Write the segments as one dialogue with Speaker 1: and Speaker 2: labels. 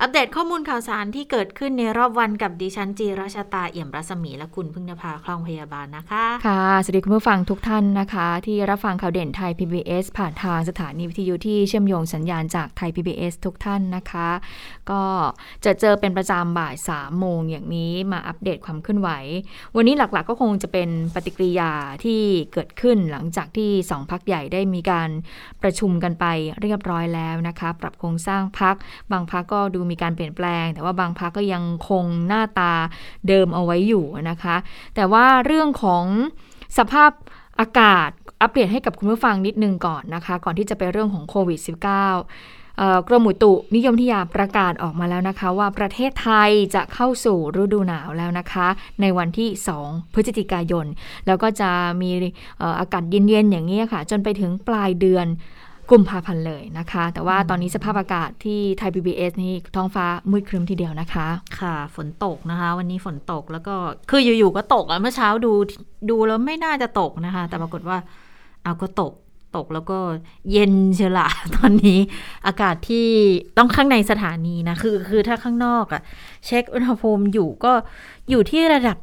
Speaker 1: อัปเดตข้อมูลข่าวสารที่เกิดขึ้นในรอบวันกับดิฉันจีราชาตาเอี่ยมรัศมีและคุณพึ่งนภาคล่องพยาบาลนะคะ
Speaker 2: ค่ะ สวัสดีคุณผู้ฟังทุกท่านนะคะ ที่รับฟังข่าวเด่นไทย PBS ผ่านทางสถานีวิทยุที่เชื่อมโยงสัญญาณจากไทย PBS ทุกท่านนะคะ ก็จะเจอเป็นประจำบ่าย3โมงอย่างนี้มาอัปเดตความเคลื่อนไหว วันนี้หลักๆก็คงจะเป็นปฏิกิริยาที่เกิดขึ้นหลังจากที่สองพักใหญ่ได้มีการประชุมกันไปเรียบร้อยแล้วนะคะ ปรับโครงสร้างพักบางพักก็ดูมีการเปลี่ยนแปลง แต่ว่าบางพักก็ยังคงหน้าตาเดิมเอาไว้อยู่นะคะ แต่ว่าเรื่องของสภาพอากาศอัปเดตให้กับคุณผู้ฟังนิดนึงก่อนนะคะ ก่อนที่จะไปเรื่องของโควิด -19 กรมอุตุนิยมวิทยาประกาศออกมาแล้วนะคะ ว่าประเทศไทยจะเข้าสู่ฤดูหนาวแล้วนะคะ ในวันที่ 2 พฤศจิกายน แล้วก็จะมีอากาศเย็นๆอย่างนี้ค่ะ จนไปถึงปลายเดือน กุมภาพันธ์เลยนะคะ แต่ว่าตอนนี้สภาพอากาศที่ไทย PBS นี่ท้องฟ้ามืดครึ้มทีเดียวนะคะ
Speaker 1: ค่ะ ฝนตกนะคะ วันนี้ฝนตกแล้วก็คืออยู่ๆก็ตกอะเมื่อเช้าดูดูแล้วไม่น่าจะตกนะคะ แต่ปรากฏว่าเอาก็ตก ตกแล้วก็เย็นเชียละตอนนี้อากาศที่ต้องข้างในสถานีนะคือคือถ้าข้างนอกอะเช็คอุณหภูมิอยู่ก็อยู่ที่ระดับ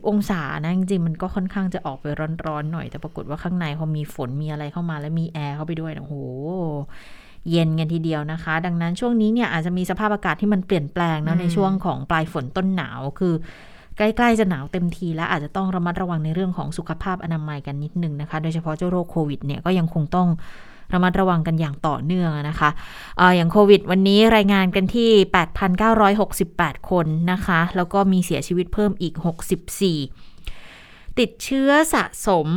Speaker 1: 30 องศานะจริงๆมันก็ค่อนข้างจะออกไปร้อนๆหน่อยแต่ปรากฏว่าข้างในพอมีฝนมีอะไรเข้ามาแล้วมีแอร์เข้าไปด้วยนะโอ้โหเย็นกันทีเดียวนะคะ ดังนั้นช่วงนี้เนี่ยอาจจะมีสภาพอากาศที่มันเปลี่ยนแปลงนะในช่วงของปลายฝนต้นหนาวคือ ใกล้ๆจะหนาวเต็มทีแล้วอาจจะต้องระมัดระวังในเรื่องของสุขภาพอนามัยกันนิดนึงนะคะ โดยเฉพาะเจ้าโรคโควิดเนี่ยก็ยังคงต้องระมัดระวังกันอย่างต่อเนื่องนะคะออย่างโควิดวันนี้รายงานกันที่ 8,968 คนนะคะ แล้วก็มีเสียชีวิตเพิ่มอีก 64 ติดเชื้อสะสม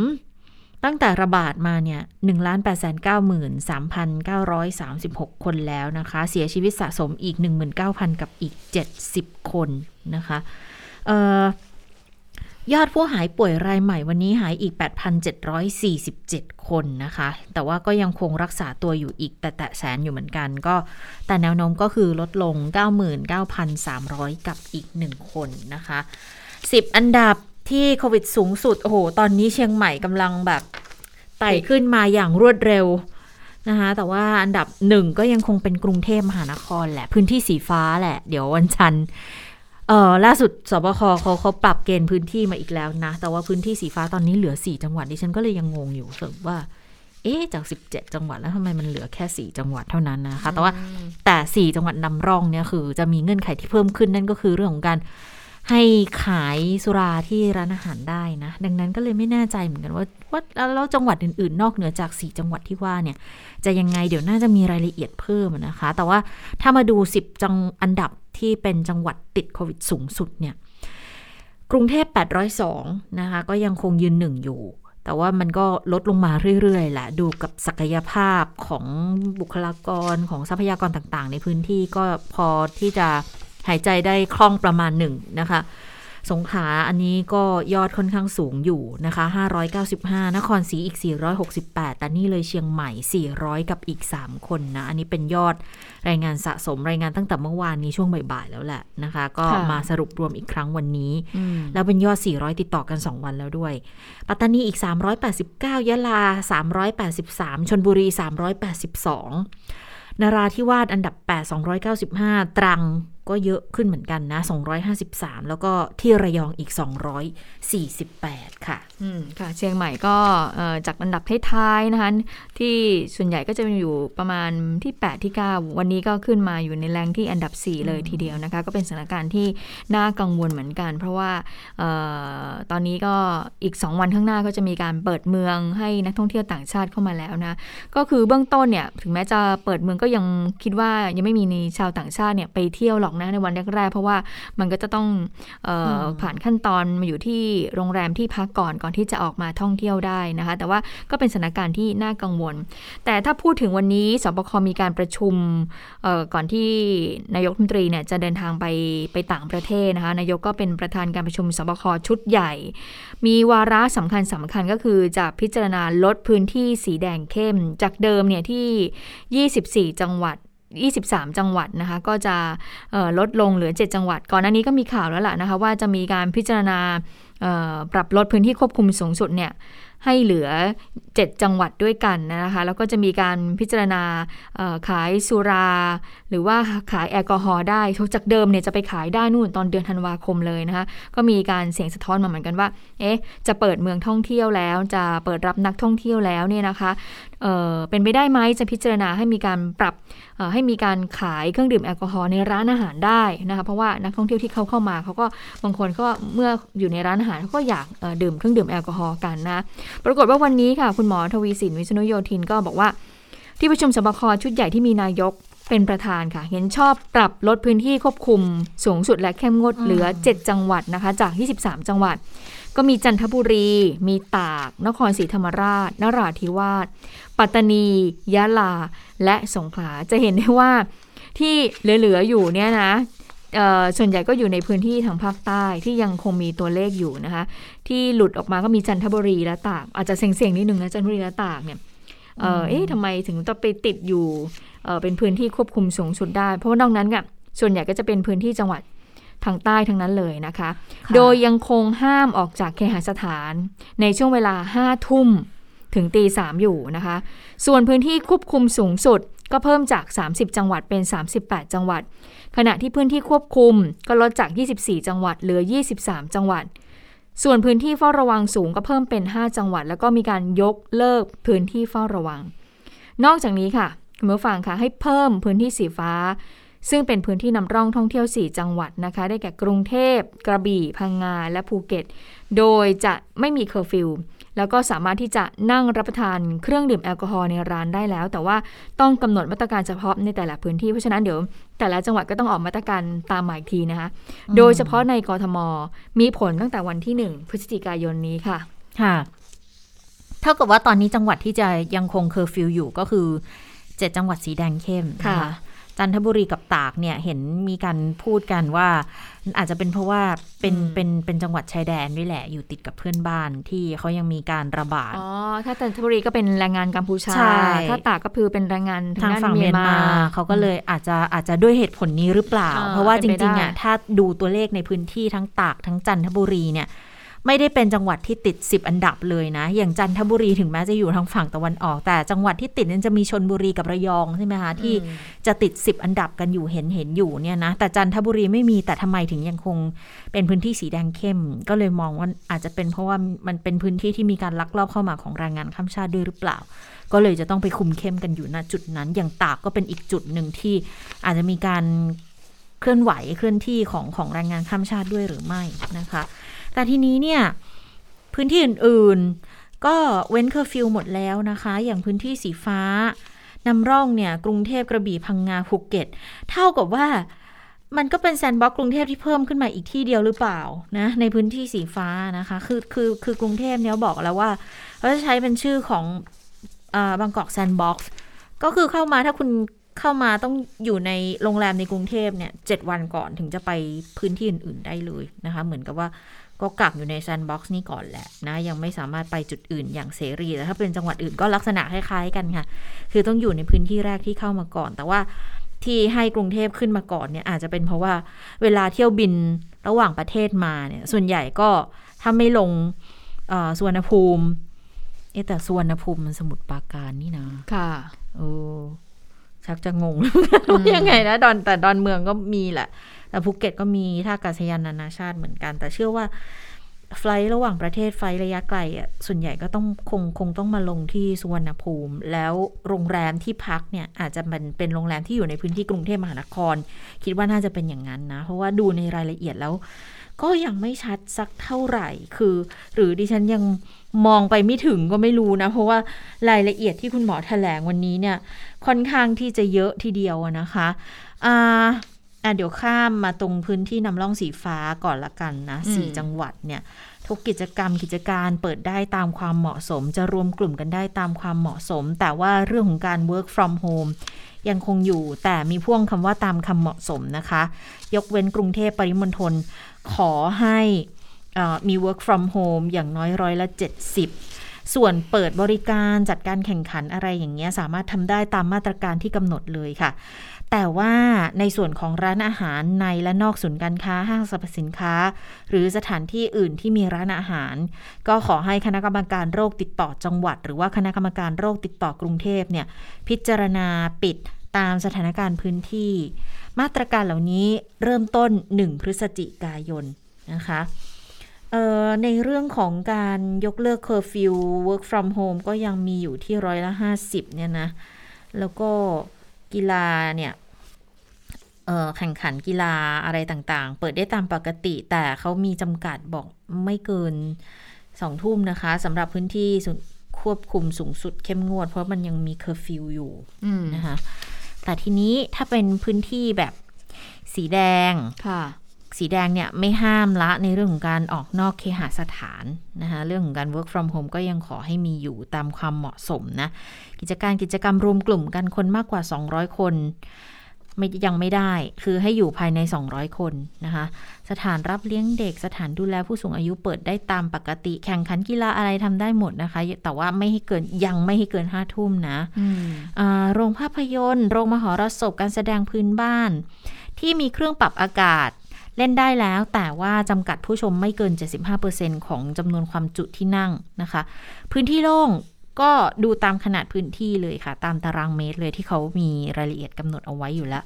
Speaker 1: ตั้งแต่ระบาดมาเนี่ย1 8 9 3 9 3 6คนแล้วนะคะ เสียชีวิตสะสมอีก19,000กับอีก70คนนะคะ ยอดผู้หายป่วยรายใหม่วันนี้หายอีก 8,747 คนนะคะ แต่ว่าก็ยังคงรักษาตัวอยู่อีกแต่แตแสนอยู่เหมือนกัน ก็แต่แนวโน้มก็คือลดลง 99,300 กับอีก 1 คนนะคะ 10 อันดับที่โควิดสูงสุด โอ้โห ตอนนี้เชียงใหม่กำลังแบบไต่ขึ้นมาอย่างรวดเร็วนะคะแต่ว่าอันดับหนึ่งก็ยังคงเป็นกรุงเทพมหานครแหละ พื้นที่สีฟ้าแหละ เดี๋ยววันจันทร์ เออล่าสุดสบคเขาเขาปรับเกณฑ์พื้นที่มาอีกแล้วนะ แต่ว่าพื้นที่สีฟ้าตอนนี้เหลือ 4 จังหวัดดิฉันก็เลยยังงงอยู่สรุปว่า เอ๊ะจาก 17 จังหวัดแล้วทำไมมันเหลือแค่ 4 จังหวัดเท่านั้นนะคะ แต่ว่าแต่ 4 จังหวัดนำร่องเนี่ยคือจะมีเงื่อนไขที่เพิ่มขึ้นนั่นก็คือเรื่องของการ ให้ขายสุราที่ร้านอาหารได้นะ ดังนั้นก็เลยไม่แน่ใจเหมือนกันว่าว่าแล้วจังหวัดอื่นๆ นอกเหนือจาก 4 จังหวัดที่ว่าเนี่ย จะยังไงเดี๋ยวน่าจะมีรายละเอียดเพิ่มนะคะ แต่ว่าถ้ามาดู 10 จังอันดับที่เป็นจังหวัดติดโควิดสูงสุดเนี่ยกรุงเทพ 802 นะคะ ก็ยังคงยืนหนึ่งอยู่ แต่ว่ามันก็ลดลงมาเรื่อยๆ แหละ ดูกับศักยภาพของบุคลากรของทรัพยากรต่างๆ ในพื้นที่ก็พอที่จะ หายใจได้คล่องประมาณหนึ่งนะคะ สงขลาอันนี้ก็ยอดค่อนข้างสูงอยู่นะคะ 595 นครศรีอีก 468 แต่นี่เลยเชียงใหม่ 400 กับอีก 3 คนนะ อันนี้เป็นยอดรายงานสะสมรายงานตั้งแต่เมื่อวานนี้ช่วงบ่ายๆแล้วแหละนะคะ ก็
Speaker 2: ค่ะ
Speaker 1: มาสรุปรวมอีกครั้งวันนี้
Speaker 2: อืม
Speaker 1: แล้วเป็นยอด 400 ติดต่อกัน 2 วันแล้วด้วย ปัตตานีอีก 389 ยะลา 383 ชนบุรี 382นราธิวาสอันดับ 8 295 ตรัง ก็เยอะขึ้นเหมือนกันนะ 253 แล้วก็ที่ระยองอีก 248 ค่ะ
Speaker 2: อืมค่ะ เชียงใหม่ก็จากอันดับท้ายๆนะคะ ที่ส่วนใหญ่ก็จะอยู่ประมาณที่ 8 ที่ 9 วันนี้ก็ขึ้นมาอยู่ในแรงที่อันดับ 4 เลยทีเดียวนะคะ ก็เป็นสถานการณ์ที่น่ากังวลเหมือนกัน เพราะว่าออตอนนี้ก็อีก 2 วันข้างหน้าก็จะมีการเปิดเมืองให้นักท่องเที่ยวต่างชาติเข้ามาแล้วนะ ก็คือเบื้องต้นเนี่ยถึงแม้จะเปิดเมืองก็ยังคิดว่ายังไม่มีชาวต่างชาติเนี่ยไปเที่ยวหรอกนะในวันแรกๆ เพราะว่ามันก็จะต้องเออผ่านขั้นตอนมาอยู่ที่โรงแรมที่พักก่อนก่อนที่จะออกมาท่องเที่ยวได้นะคะ แต่ว่าก็เป็นสถานการณ์ที่น่ากังวล แต่ถ้าพูดถึงวันนี้สบคมีการประชุมก่อนที่นายกรัฐมนตรีเนี่ยจะเดินทางไปไปต่างประเทศนะคะนายกก็เป็นประธานการประชุมสบคชุดใหญ่ มีวาระสำคัญสำคัญก็คือจะพิจารณาลดพื้นที่สีแดงเข้ม จากเดิมเนี่ยที่ 24 จังหวัด 23 จังหวัดนะคะ ก็จะลดลงเหลือ 7 จังหวัด ก่อนหน้านี้ก็มีข่าวแล้วล่ะนะคะ ว่าจะมีการพิจารณาปรับลดพื้นที่ควบคุมสูงสุดเนี่ย ให้เหลือ 7 จังหวัดด้วยกันนะคะแล้วก็จะมีการพิจารณาขายสุรา หรือว่าขายแอลกอฮอล์ได้จากเดิมเนี่ยจะไปขายได้นู่นตอนเดือนธันวาคมเลยนะคะก็มีการเสียงสะท้อนมาเหมือนกันว่าเอ๊ะจะเปิดเมืองท่องเที่ยวแล้ว จะเปิดรับนักท่องเที่ยวแล้วเนี่ยนะคะเเป็นไปได้ไหมจะพิจารณาให้มีการปรับให้มีการขายเครื่องดื่มแอลกอฮอล์ในร้านอาหารได้นะคะเพราะว่านักท่องเที่ยวที่เขาเข้ามาเขาก็บางคนก็เมื่ออยู่ในร้านอาหารเขาก็อยากดื่มเครื่องดื่มแอลกอฮอล์กันนะปรากฏว่าวันนี้ค่ะ คุณหมอทวีสินวิษณุโยธินก็บอกว่า ที่ประชุมสบคชุดใหญ่ที่มีนายกเป็นประธานค่ะ เห็นชอบปรับลดพื้นที่ควบคุมสูงสุดและเข้มงวดเหลือ 7 จังหวัดนะคะ จาก 23 จังหวัด ก็มีจันทบุรี มีตาก นครศรีธรรมราชนราธิวาสปัตตานี ยะลา และสงขลาจะเห็นได้ว่าที่เหลือ ๆ อยู่เนี่ยนะ ส่วนใหญ่ก็อยู่ในพื้นที่ทางภาคใต้ที่ยังคงมีตัวเลขอยู่นะคะ ที่หลุดออกมาก็มีจันทบุรีและตาก อาจจะเสี่ยงๆนิดนึงนะจันทบุรีและตากเนี่ยเอ๊ะทำไมถึงต้องไปติดอยู่เป็นพื้นที่ควบคุมสูงสุดได้ เพราะว่านอกนั้นก็ส่วนใหญ่ก็จะเป็นพื้นที่จังหวัดทางใต้ทั้งนั้นเลยนะคะ โดยยังคงห้ามออกจากเคหสถาน ในช่วงเวลาห้าทุ่มถึงตีสามอยู่นะคะ ส่วนพื้นที่ควบคุมสูงสุดก็เพิ่มจาก 30 จังหวัดเป็น 38 จังหวัด ขณะที่พื้นที่ควบคุมก็ลดจาก 24 จังหวัดเหลือ 23 จังหวัด ส่วนพื้นที่เฝ้าระวังสูงก็เพิ่มเป็น 5 จังหวัด แล้วก็มีการยกเลิกพื้นที่เฝ้าระวัง นอกจากนี้ค่ะคุณผู้ฟังคะให้เพิ่มพื้นที่สีฟ้า ซึ่งเป็นพื้นที่นำร่องท่องเที่ยว 4 จังหวัดนะคะ ได้แก่กรุงเทพ กระบี่ พังงา และภูเก็ต โดยจะไม่มีเคอร์ฟิวแล้วก็สามารถที่จะนั่งรับประทานเครื่องดื่มแอลกอฮอล์ในร้านได้แล้ว แต่ว่าต้องกำหนดมาตรการเฉพาะในแต่ละพื้นที่ เพราะฉะนั้นเดี๋ยว แต่ละจังหวัดก็ต้องออกมาตรการตามหมายทีนะคะ โดยเฉพาะในกรทม มีผลตั้งแต่วันที่หนึ่งพฤศจิกายนนี้ค่ะ
Speaker 1: ค่ะ เท่ากับว่าตอนนี้จังหวัดที่จะยังคงเคอร์ฟิวอยู่ก็คือเจ็ดจังหวัดสีแดงเข้มนะคะ จันทบุรีกับตากเนี่ยเห็นมีการพูดกันว่า อาจจะเป็นเพราะว่าเป็นเป็นเป็นจังหวัดชายแดนด้วยแหละ อยู่ติดกับเพื่อนบ้านที่เขายังมีการระบาด
Speaker 2: อ๋อถ้าจันทบุรีก็เป็นแรงงานกัมพูชาถ้าตากก็คือเป็นแรงงาน
Speaker 1: ทางฝั่งเมียนมาเขาก็เลยอาจจะอาจจะด้วยเหตุผลนี้หรือเปล่า เพราะว่าจริงๆอะถ้าดูตัวเลขในพื้นที่ทั้งตากทั้งจันทบุรีเนี่ย ไม่ได้เป็นจังหวัดที่ติด 10 อันดับเลยนะ อย่างจันทบุรีถึงแม้จะอยู่ทางฝั่งตะวันออก แต่จังหวัดที่ติดนั้นจะมีชนบุรีกับระยองใช่ไหมคะที่จะติด 10 อันดับกันอยู่เห็นเห็นอยู่เนี่ยนะแต่จันทบุรีไม่มีแต่ทำไมถึงยังคงเป็นพื้นที่สีแดงเข้ม ก็เลยมองว่าอาจจะเป็นเพราะว่ามันเป็นพื้นที่ที่มีการลักลอบเข้ามาของแรงงานข้ามชาติด้วยหรือเปล่า ก็เลยจะต้องไปคุมเข้มกันอยู่ณจุดนั้น อย่างตากก็เป็นอีกจุดหนึ่งที่อาจจะมีการเคลื่อนไหวเคลื่อนที่ของของแรงงานข้ามชาติด้วยหรือไม่นะคะ แต่ทีนี้เนี่ยพื้นที่อื่นๆ ก็เว้นเคอร์ฟิวหมดแล้วนะคะ อย่างพื้นที่สีฟ้านำร่องเนี่ยกรุงเทพกระบี่พังงาภูเก็ต เท่ากับว่ามันก็เป็น sandbox กรุงเทพที่เพิ่มขึ้นมาอีกที่เดียวหรือเปล่านะในพื้นที่สีฟ้านะคะ คือคือคือกรุงเทพเนี่ยบอกแล้วว่าเขาจะใช้เป็นชื่อของเอ่อ Bangkok Sandbox ก็คือเข้ามาถ้าคุณเข้ามาต้องอยู่ในโรงแรมในกรุงเทพเนี่ยเจ็ดวันก่อนถึงจะไปพื้นที่อื่น ๆ ได้เลยนะคะ เหมือนกับว่า ก็กักอยู่ใน sandbox นี้ก่อนแหละนะ ยังไม่สามารถไปจุดอื่นอย่างเสรีแต่ถ้าเป็นจังหวัดอื่นก็ลักษณะคล้ายๆกันค่ะ คือต้องอยู่ในพื้นที่แรกที่เข้ามาก่อน แต่ว่าที่ให้กรุงเทพขึ้นมาก่อนเนี่ยอาจจะเป็นเพราะว่าเวลาเที่ยวบินระหว่างประเทศมาเนี่ย ส่วนใหญ่ก็ถ้าไม่ลงสุวรรณภูมิเอแต่สุวรรณภูมิมันสมุดปราการนี่นะ
Speaker 2: ค่ะ
Speaker 1: โอ้ชักจะงงยังไงนะดอนแต่ดอนเมืองก็มีแหละ แต่ภูเก็ตก็มีท่าอากาศยานนานาชาติเหมือนกัน แต่เชื่อว่าไฟล์ระหว่างประเทศไฟล์ระยะไกลอะส่วนใหญ่ก็ต้องคงคงต้องมาลงที่สุวรรณภูมิ แล้วโรงแรมที่พักเนี่ยอาจจะเป็นเป็นโรงแรมที่อยู่ในพื้นที่กรุงเทพมหานคร คิดว่าน่าจะเป็นอย่างนั้นนะ เพราะว่าดูในรายละเอียดแล้ว ก็ยังไม่ชัดสักเท่าไหร่คือ หรือดิฉันยังมองไปไม่ถึงก็ไม่รู้นะ เพราะว่ารายละเอียดที่คุณหมอแถลงวันนี้เนี่ยค่อนข้างที่จะเยอะทีเดียวนะคะอ่า อะเดี๋ยวข้ามมาตรงพื้นที่นำร่องสีฟ้าก่อนละกันนะ
Speaker 2: อืม
Speaker 1: สี่จังหวัดเนี่ยทุกกิจกรรมกิจการเปิดได้ตามความเหมาะสม จะรวมกลุ่มกันได้ตามความเหมาะสม แต่ว่าเรื่องของการ work from home ยังคงอยู่แต่มีพ่วงคำว่าตามคำเหมาะสมนะคะ ยกเว้นกรุงเทพปริมณฑลขอให้เอ่อมี work from home อย่างน้อยร้อยละ 70 ส่วนเปิดบริการจัดการแข่งขันอะไรอย่างเงี้ยสามารถทำได้ตามมาตรการที่กำหนดเลยค่ะ แต่ว่าในส่วนของร้านอาหารในและนอกศูนย์การค้าห้างสรรพสินค้า หรือสถานที่อื่นที่มีร้านอาหาร ก็ขอให้คณะกรรมการโรคติดต่อจังหวัด หรือว่าคณะกรรมการโรคติดต่อกรุงเทพเนี่ยพิจารณาปิดตามสถานการณ์พื้นที่ มาตรการเหล่านี้เริ่มต้น 1 พฤศจิกายนนะคะ ในเรื่องของการยกเลิกเคอร์ฟิว work from home ก็ยังมีอยู่ที่ร้อยละ50เนี่ยนะ แล้วก็กีฬาเนี่ยเอ่อแข่งขันกีฬาอะไรต่างๆ เปิดได้ตามปกติ แต่เขามีจำกัดบอกไม่เกินสองทุ่มนะคะสำหรับพื้นที่สุดควบคุมสูงสุดเข้มงวด เพราะมันยังมีเคอร์ฟิวอยู่
Speaker 2: อืม
Speaker 1: นะคะแต่ทีนี้ถ้าเป็นพื้นที่แบบสีแดง
Speaker 2: ค่ะ
Speaker 1: สีแดงเนี่ยไม่ห้ามละในเรื่องของการออกนอกเคหสถานนะคะเรื่องของการ work from home ก็ยังขอให้มีอยู่ตามความเหมาะสมนะกิจการกิจกรรมรวมกลุ่มกันคนมากกว่า 200 คนไม่ยังไม่ได้คือให้อยู่ภายใน 200 คนนะคะ สถานรับเลี้ยงเด็กสถานดูแลผู้สูงอายุเปิดได้ตามปกติ แข่งขันกีฬาอะไรทำได้หมดนะคะ แต่ว่าไม่ให้เกินยังไม่ให้เกินห้าทุ่มนะ
Speaker 2: อืม
Speaker 1: อ่าโรงภาพยนตร์ โรงมหรสพการแสดงพื้นบ้าน ที่มีเครื่องปรับอากาศ เล่นได้แล้วแต่ว่าจำกัดผู้ชมไม่เกิน 75%ของจำนวนความจุที่นั่งนะคะ พื้นที่โล่งก็ดูตามขนาดพื้นที่เลยค่ะ ตามตารางเมตรเลยที่เขามีรายละเอียดกำหนดเอาไว้อยู่แล้ว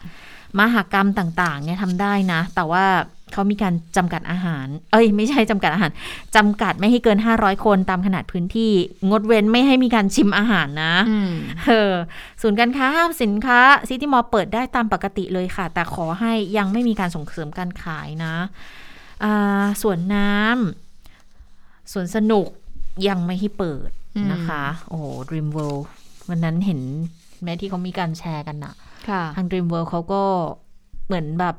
Speaker 1: มหากรรมต่างๆเนี่ยทำได้นะ แต่ว่า เขามีการจำกัดอาหาร เอ้ย ไม่ใช่จำกัดอาหารจำกัดไม่ให้เกิน 500 คนตามขนาดพื้นที่ งดเว้นไม่ให้มีการชิมอาหารนะ
Speaker 2: อืม
Speaker 1: เออศูนย์การค้าห้างสินค้าซิตี้มอลเปิดได้ตามปกติเลยค่ะ แต่ขอให้ยังไม่มีการส่งเสริมการขายนะอ่าส่วนน้ำสวนสนุกยังไม่ให้เปิดนะคะ โอ้โห Dream World วันนั้นเห็นแม้ที่เขามีการแชร์กันนะ
Speaker 2: ค่ะ
Speaker 1: ทาง Dream World เขาก็เหมือนแบบ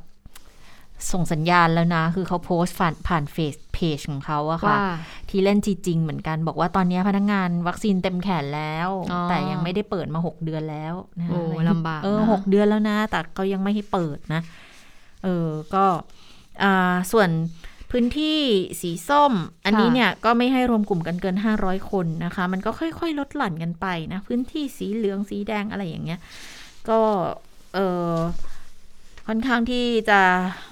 Speaker 1: ส่งสัญญาณแล้วนะ คือเขาโพสต์ผ่านผ่านเฟซเพจของเขาอะค่ะ
Speaker 2: ว่า
Speaker 1: ที่เล่นจริงๆเหมือนกันบอกว่าตอนนี้พนักงานวัคซีนเต็มแขนแล้ว
Speaker 2: อ๋อ
Speaker 1: แต่ยังไม่ได้เปิดมา6เดือนแล้วนะ
Speaker 2: โอ้
Speaker 1: อะไร
Speaker 2: ลำบาก
Speaker 1: เออ
Speaker 2: นะ
Speaker 1: หกเดือนแล้วนะ แต่ก็ยังไม่ให้เปิดนะ เออก็อ่าส่วนพื้นที่สีส้ม อันนี้เนี่ยก็ไม่ให้รวมกลุ่มกันเกิน 500 คนนะคะ มันก็ค่อย ๆ ลดหลั่นกันไปนะ พื้นที่สีเหลืองสีแดงอะไรอย่างเงี้ย ก็เออค่อนข้างที่จะ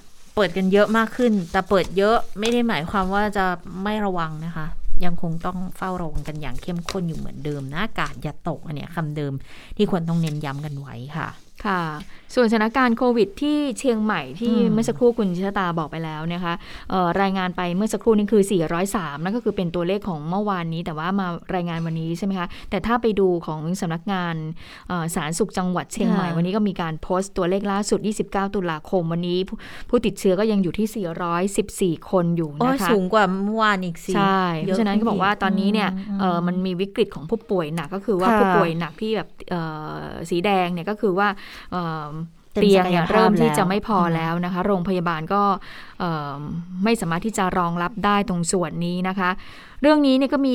Speaker 1: เปิดกันเยอะมากขึ้น แต่เปิดเยอะไม่ได้หมายความว่าจะไม่ระวังนะคะ ยังคงต้องเฝ้าระวังกันอย่างเข้มข้นอยู่เหมือนเดิมนะอากาศอย่าตกอันเนี้ยคำเดิมที่ควรต้องเน้นย้ำกันไว้ค่ะ
Speaker 2: ค่ะ ส่วนสถานการณ์โควิดที่เชียงใหม่ที่
Speaker 1: อืม
Speaker 2: เมื่อสักครู่คุณชิตาบอกไปแล้วนะคะเอ่อรายงานไปเมื่อสักครู่นี้คือ 403 นั่นก็คือเป็นตัวเลขของเมื่อวานนี้ แต่ว่ามารายงานวันนี้ใช่ไหมคะ แต่ถ้าไปดูของสำนักงานเอ่อสาธารณสุขจังหวัดเชียงใหม่
Speaker 1: ค่ะ
Speaker 2: วันนี้ก็มีการโพสต์ตัวเลขล่าสุด 29 ตุลาคมวันนี้ ผู้ผู้ติดเชื้อก็ยังอยู่ที่ 414 คนอยู่
Speaker 1: โอ้ย
Speaker 2: นะคะ
Speaker 1: สูงกว่าเมื่อวานอีกสิ
Speaker 2: ใช่เพราะฉะนั้นก็บอกว่าตอนนี้เนี่ย
Speaker 1: อืม
Speaker 2: เออมันมีวิกฤตของผู้ป่วยหนักก็คือว่า
Speaker 1: ค่ะ
Speaker 2: ผู้ป่วยหนักที่แบบเอ่อสีแดงเนี่ยก็คือว่าเอ่อ
Speaker 1: เต็ม
Speaker 2: เตียงเนี่ย
Speaker 1: ศักยภาพ
Speaker 2: เริ่มที่
Speaker 1: แล้ว
Speaker 2: จะไม่พออ
Speaker 1: ม
Speaker 2: แล้วนะคะ โรงพยาบาลก็เอ่อไม่สามารถที่จะรองรับได้ตรงส่วนนี้นะคะ เรื่องนี้เนี่ยก็มี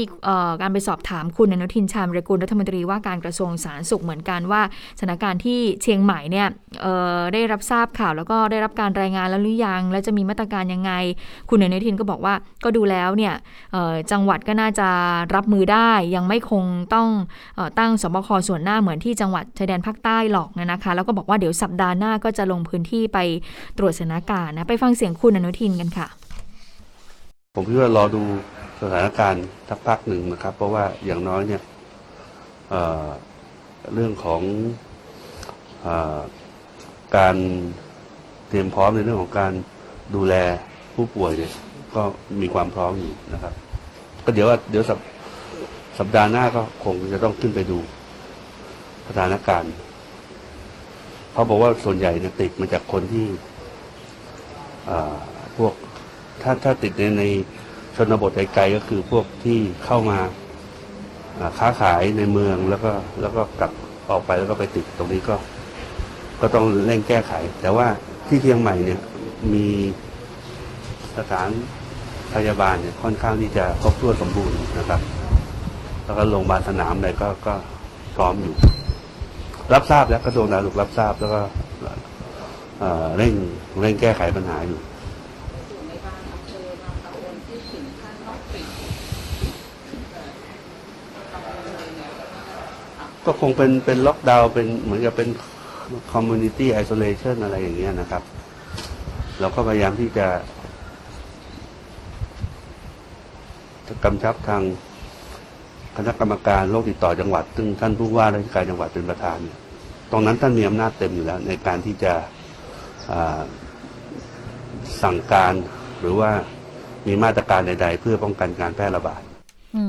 Speaker 2: การไปสอบถามคุณอนุทินชาญวิรกูลรัฐมนตรีว่าการกระทรวงสาธารณสุขเหมือนกันว่าสถานการณ์ที่เชียงใหม่เนี่ยได้รับทราบข่าวแล้วก็ได้รับการรายงานแล้วหรือยัง แล้วจะมีมาตรการยังไง คุณอนุทินก็บอกว่าก็ดูแล้วเนี่ยจังหวัดก็น่าจะรับมือได้ยังไม่คงต้องอตั้งสบคส่วนหน้าเหมือนที่จังหวัดชายแดนภาคใต้หรอกนะคะ แล้วก็บอกว่าเดี๋ยวสัปดาห์หน้าก็จะลงพื้นที่ไปตรวจสถานการณ์นะไปฟังเสียงคุณอนุทินกันค่ะ
Speaker 3: ผมคิดว่ารอดูสถานการณ์สักพักหนึ่งนะครับ เพราะว่าอย่างน้อยเนี่ยเเรื่องของอการเตรียมพร้อมในเรื่องของการดูแลผู้ป่วยเนี่ยก็มีความพร้อมอยู่นะครับ ก็เดี๋ยวว่าเดี๋ยวสัปสัปดาห์หน้าก็คงจะต้องขึ้นไปดูสถานการณ์เขาบอกว่าส่วนใหญ่เนี่ยติดมาจากคนที่พวก ถ้าถ้าติดในในชนบทไกลๆก็คือพวกที่เข้ามาค้าขายในเมืองแล้วก็แล้วก็กลับออกไปแล้วก็ไปติดตรงนี้ก็ ก็ต้องเร่งแก้ไข แต่ว่าที่เชียงใหม่เนี่ยมีสถานพยาบาลเนี่ยค่อนข้างที่จะครบถ้วนสมบูรณ์นะครับ แล้วก็โรงพยาบาลสนามอะไรก็ก็พร้อมอยู่ รับทราบแล้วกระทรวงสาธารณสุขรับทราบแล้วก็เร่งเร่งแก้ไขปัญหาอยู่ ก็คงเป็นเป็นล็อกดาวน์เป็นเหมือนกับเป็น community isolation อะไรอย่างเงี้ยนะครับ เราก็พยายามที่จะจะกำชับทางคณะกรรมการโรคติดต่อจังหวัด ซึ่งท่านผู้ว่าราชการจังหวัดเป็นประธาน ตรงนั้นท่านมีอำนาจเต็มอยู่แล้ว ในการที่จะสั่งการหรือว่ามีมาตรการใด ๆ เพื่อป้องกันการแพร่ระบาด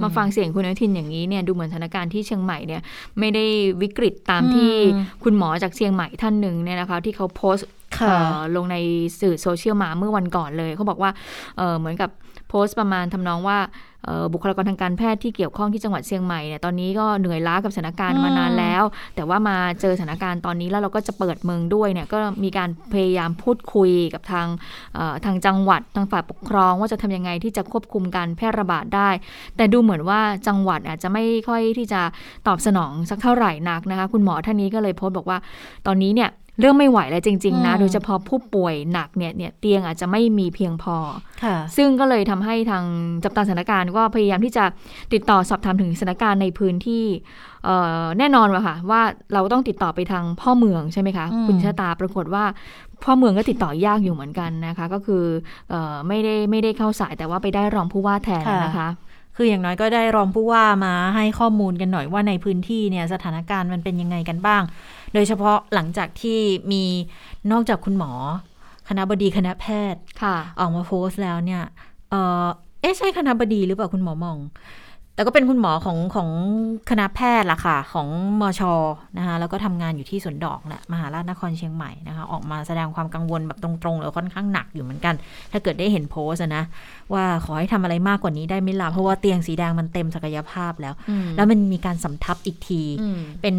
Speaker 2: มาฟังเสียงคุณอนุทินอย่างนี้เนี่ยดูเหมือนสถานการณ์ที่เชียงใหม่เนี่ยไม่ได้วิกฤตตามที่
Speaker 1: อืม
Speaker 2: คุณหมอจากเชียงใหม่ท่านหนึ่งเนี่ยนะคะที่เขาโพสต์
Speaker 1: ค่ะ
Speaker 2: เอ่อลงในสื่อโซเชียลมาเมื่อวันก่อนเลย เขาบอกว่าเอ่อเหมือนกับโพสต์ประมาณทำนองว่าเอ่อ บุคลากรทางการแพทย์ที่เกี่ยวข้องที่จังหวัดเชียงใหม่เนี่ยตอนนี้ก็เหนื่อยล้ากับสถานการณ์มานานแล้ว แต่ว่ามาเจอสถานการณ์ตอนนี้แล้วเราก็จะเปิดเมืองด้วยเนี่ยก็มีการพยายามพูดคุยกับทางเอ่อทางจังหวัดทางฝ่ายปกครอง ว่าจะทำยังไงที่จะควบคุมการแพร่ระบาดได้ แต่ดูเหมือนว่าจังหวัดอาจจะไม่ค่อยที่จะตอบสนองสักเท่าไหร่นักนะคะคุณหมอท่านนี้ก็เลยโพสต์บอกว่า ตอนนี้เนี่ย เริ่มไม่ไหวแล้วจริง ๆ นะ
Speaker 1: อืม
Speaker 2: โดยเฉพาะผู้ป่วยหนักเนี่ยเนี่ยเตียงอาจจะไม่มีเพียงพอ
Speaker 1: ค่ะ
Speaker 2: ซึ่งก็เลยทำให้ทางจับตาสถานการณ์ก็พยายามที่จะติดต่อสอบถามถึงสถานการณ์ในพื้นที่เอ่อแน่นอนว่ะค่ะว่าเราต้องติดต่อไปทางพ่อเมืองใช่ไหมคะ
Speaker 1: อืม
Speaker 2: คุณชะตาปรากฏว่าพ่อเมืองก็ติดต่อยากอยู่เหมือนกันนะคะ ก็คือเอ่อไม่ได้ไม่ได้เข้าสายแต่ว่าไปได้รองผู้ว่าแทนนะคะ
Speaker 1: คืออย่างน้อยก็ได้รองผู้ว่ามาให้ข้อมูลกันหน่อยว่าในพื้นที่เนี่ยสถานการณ์มันเป็นยังไงกันบ้าง โดยเฉพาะหลังจากที่มีนอกจากคุณหมอ คณะบดีคณะแพทย์
Speaker 2: ค่ะ
Speaker 1: ออกมาโพสต์แล้วเนี่ยเออเอ๊ะใช่คณะบดีหรือเปล่าคุณหมอมอง แต่ก็เป็นคุณหมอของของคณะแพทย์ล่ะค่ะ ของมชนะคะแล้วก็ทำงานอยู่ที่สวนดอกแหละมหาราชนครเชียงใหม่นะคะ ออกมาแสดงความกังวลแบบตรงๆแล้วค่อนข้างหนักอยู่เหมือนกัน ถ้าเกิดได้เห็นโพสต์อะนะ ว่าขอให้ทำอะไรมากกว่านี้ได้ไหมล่ะเพราะว่าเตียงสีแดงมันเต็มศักยภาพแล้ว
Speaker 2: อืม
Speaker 1: แล้วมันมีการสำทับอีกที
Speaker 2: อืม
Speaker 1: เป็น